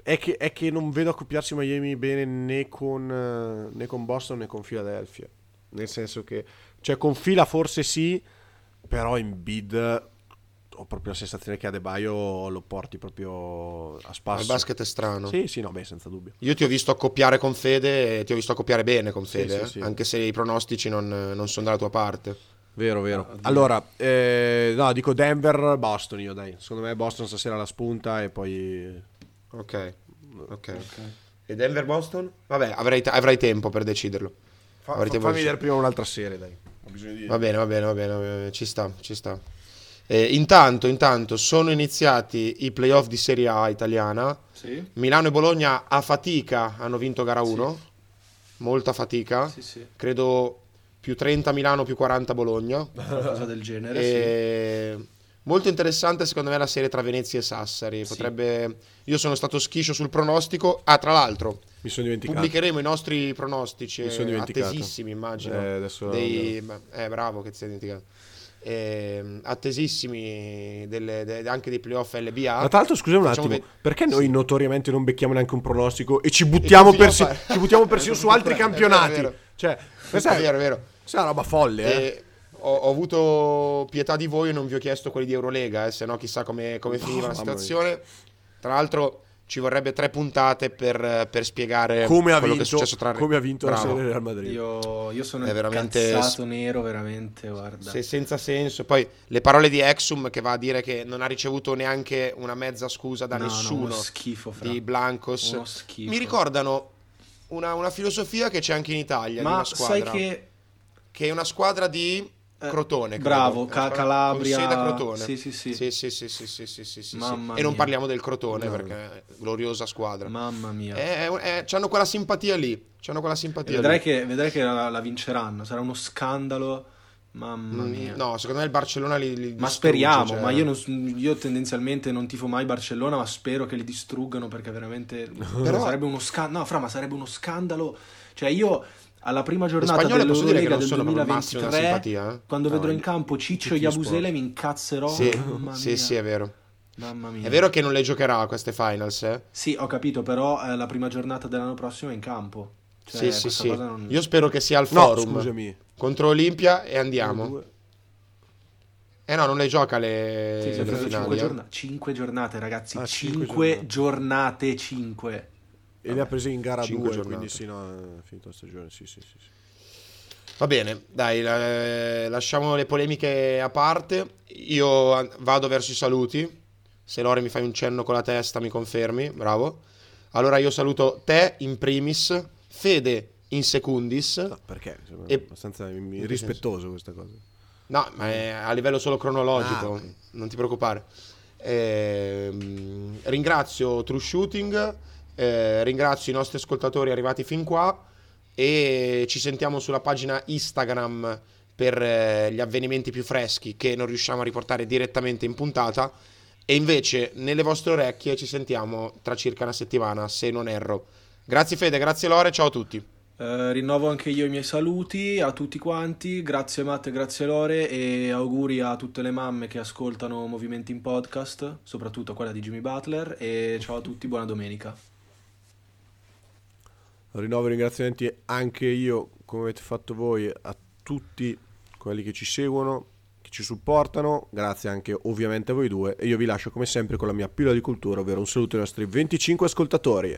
È che, è che non vedo accoppiarsi Miami bene né con, eh, né con Boston né con Philadelphia. Nel senso che, cioè con fila forse sì, però in bid ho proprio la sensazione che Adebayo lo porti proprio a spasso. Il basket è strano. Sì, sì, no, beh, senza dubbio. Io ti ho visto accoppiare con Fede e ti ho visto accoppiare bene con Sì, Fede, sì, eh, sì. anche se i pronostici non, non sono dalla tua parte. Vero, vero. Allora, eh, no, dico Denver, Boston io, dai. Secondo me Boston stasera la spunta e poi... Ok, ok. E Denver-Boston? Vabbè, avrai, avrai tempo per deciderlo. Fa, fa- tempo fammi vedere prima un'altra serie, dai. Ho bisogno di... Va bene, va bene, va bene, va bene, ci sta, ci sta. Eh, intanto, intanto sono iniziati i playoff di Serie A italiana. Sì, Milano e Bologna a fatica hanno vinto gara 1. Molta fatica. sì, sì. Credo più 30 Milano, più 40 Bologna. Qualcosa del genere, sì. E... Molto interessante secondo me la serie tra Venezia e Sassari. Sì. Potrebbe... Io sono stato schiscio sul pronostico. Ah, tra l'altro, Mi sono dimenticato. pubblicheremo i nostri pronostici. Mi sono dimenticato. Attesissimi, immagino. Eh, adesso- Dei... Eh, bravo che ti sei dimenticato. Eh, attesissimi delle- de- anche dei playoff LBA. Ma tra l'altro, scusa un attimo, ve- perché noi notoriamente non becchiamo neanche un pronostico e ci buttiamo, persi- ci buttiamo persino su altri È vero, è campionati? vero. Cioè, questa È vero, è vero. questa è una roba folle, eh. E ho, ho avuto pietà di voi e non vi ho chiesto quelli di Eurolega, eh, se no chissà come, come finiva la mamma mia. situazione. Tra l'altro ci vorrebbe tre puntate per, per spiegare come, ha quello che vinto, è successo tra come ha vinto la Bravo. serie Real Madrid. Io, io sono È veramente- incazzato nero, veramente, guarda. Se senza senso. Poi le parole di Exum che va a dire che non ha ricevuto neanche una mezza scusa da No, no, nessuno uno schifo, fra. di Blancos. Uno schifo. Mi ricordano una, una filosofia che c'è anche in Italia di Ma una sai squadra. che... che è una squadra di Crotone. credo. bravo, È Ca- Calabria. con Crotone. Sì, sì, sì. Sì, sì, sì, sì, sì, sì, sì, E non parliamo del Crotone No. perché è gloriosa squadra. Mamma mia. È, è, c'hanno quella simpatia lì. C'hanno quella E simpatia vedrai lì. che, vedrai che la, la vinceranno. Sarà uno scandalo. Mamma Mm, mia. No, secondo me il Barcellona li, li Ma speriamo, cioè- ma io, non- io tendenzialmente non tifo mai Barcellona, ma spero che li distruggano perché veramente Però- sarebbe uno scandalo. No, fra, ma sarebbe uno scandalo. Cioè, io alla prima giornata spagnole posso dire che dell'Eurolega non del sono proprio il massimo della 2023, simpatia. eh. quando No, vedrò in campo Ciccio Iabusele, sport. mi incazzerò. Sì, sì, sì, è vero. Mamma mia. È vero che non le giocherà a queste finals, eh? Sì, ho capito, però eh, la prima giornata dell'anno prossimo è in campo. Cioè, sì, sì, sì. cosa non- Io spero che sia al No, forum scusami. contro Olimpia e andiamo. Eh no, non le gioca le, Sì, sì, le finali. cinque, eh. giorna- cinque giornate, ragazzi. Ah, cinque cinque giornate, cinque. E le ha prese in gara Cinque 2, giornate. quindi sì, no, è finita la stagione, sì, sì, sì. sì. Va bene, dai, eh, lasciamo le polemiche a parte. Io vado verso i saluti. Se Lore mi fai un cenno con la testa, mi confermi, bravo. Allora io saluto te in primis, Fede in secundis. No, perché? Sembra E- abbastanza irrispettoso questa cosa. No, ma è a livello solo cronologico, Ah, ok. non ti preoccupare. Ehm, ringrazio True Shooting, eh, ringrazio i nostri ascoltatori arrivati fin qua e ci sentiamo sulla pagina Instagram per eh, gli avvenimenti più freschi che non riusciamo a riportare direttamente in puntata e invece nelle vostre orecchie ci sentiamo tra circa una settimana, se non erro. Grazie Fede, grazie Lore, ciao a tutti. Eh, rinnovo anche io i miei saluti a tutti quanti. Grazie Matte, grazie Lore e auguri a tutte le mamme che ascoltano Movimenti in podcast, soprattutto quella di Jimmy Butler. E ciao a tutti, buona domenica. Rinnovo i ringraziamenti anche io, come avete fatto voi, a tutti quelli che ci seguono, che ci supportano. Grazie anche ovviamente a voi due. E io vi lascio come sempre con la mia pillola di cultura, ovvero un saluto ai nostri 25 ascoltatori.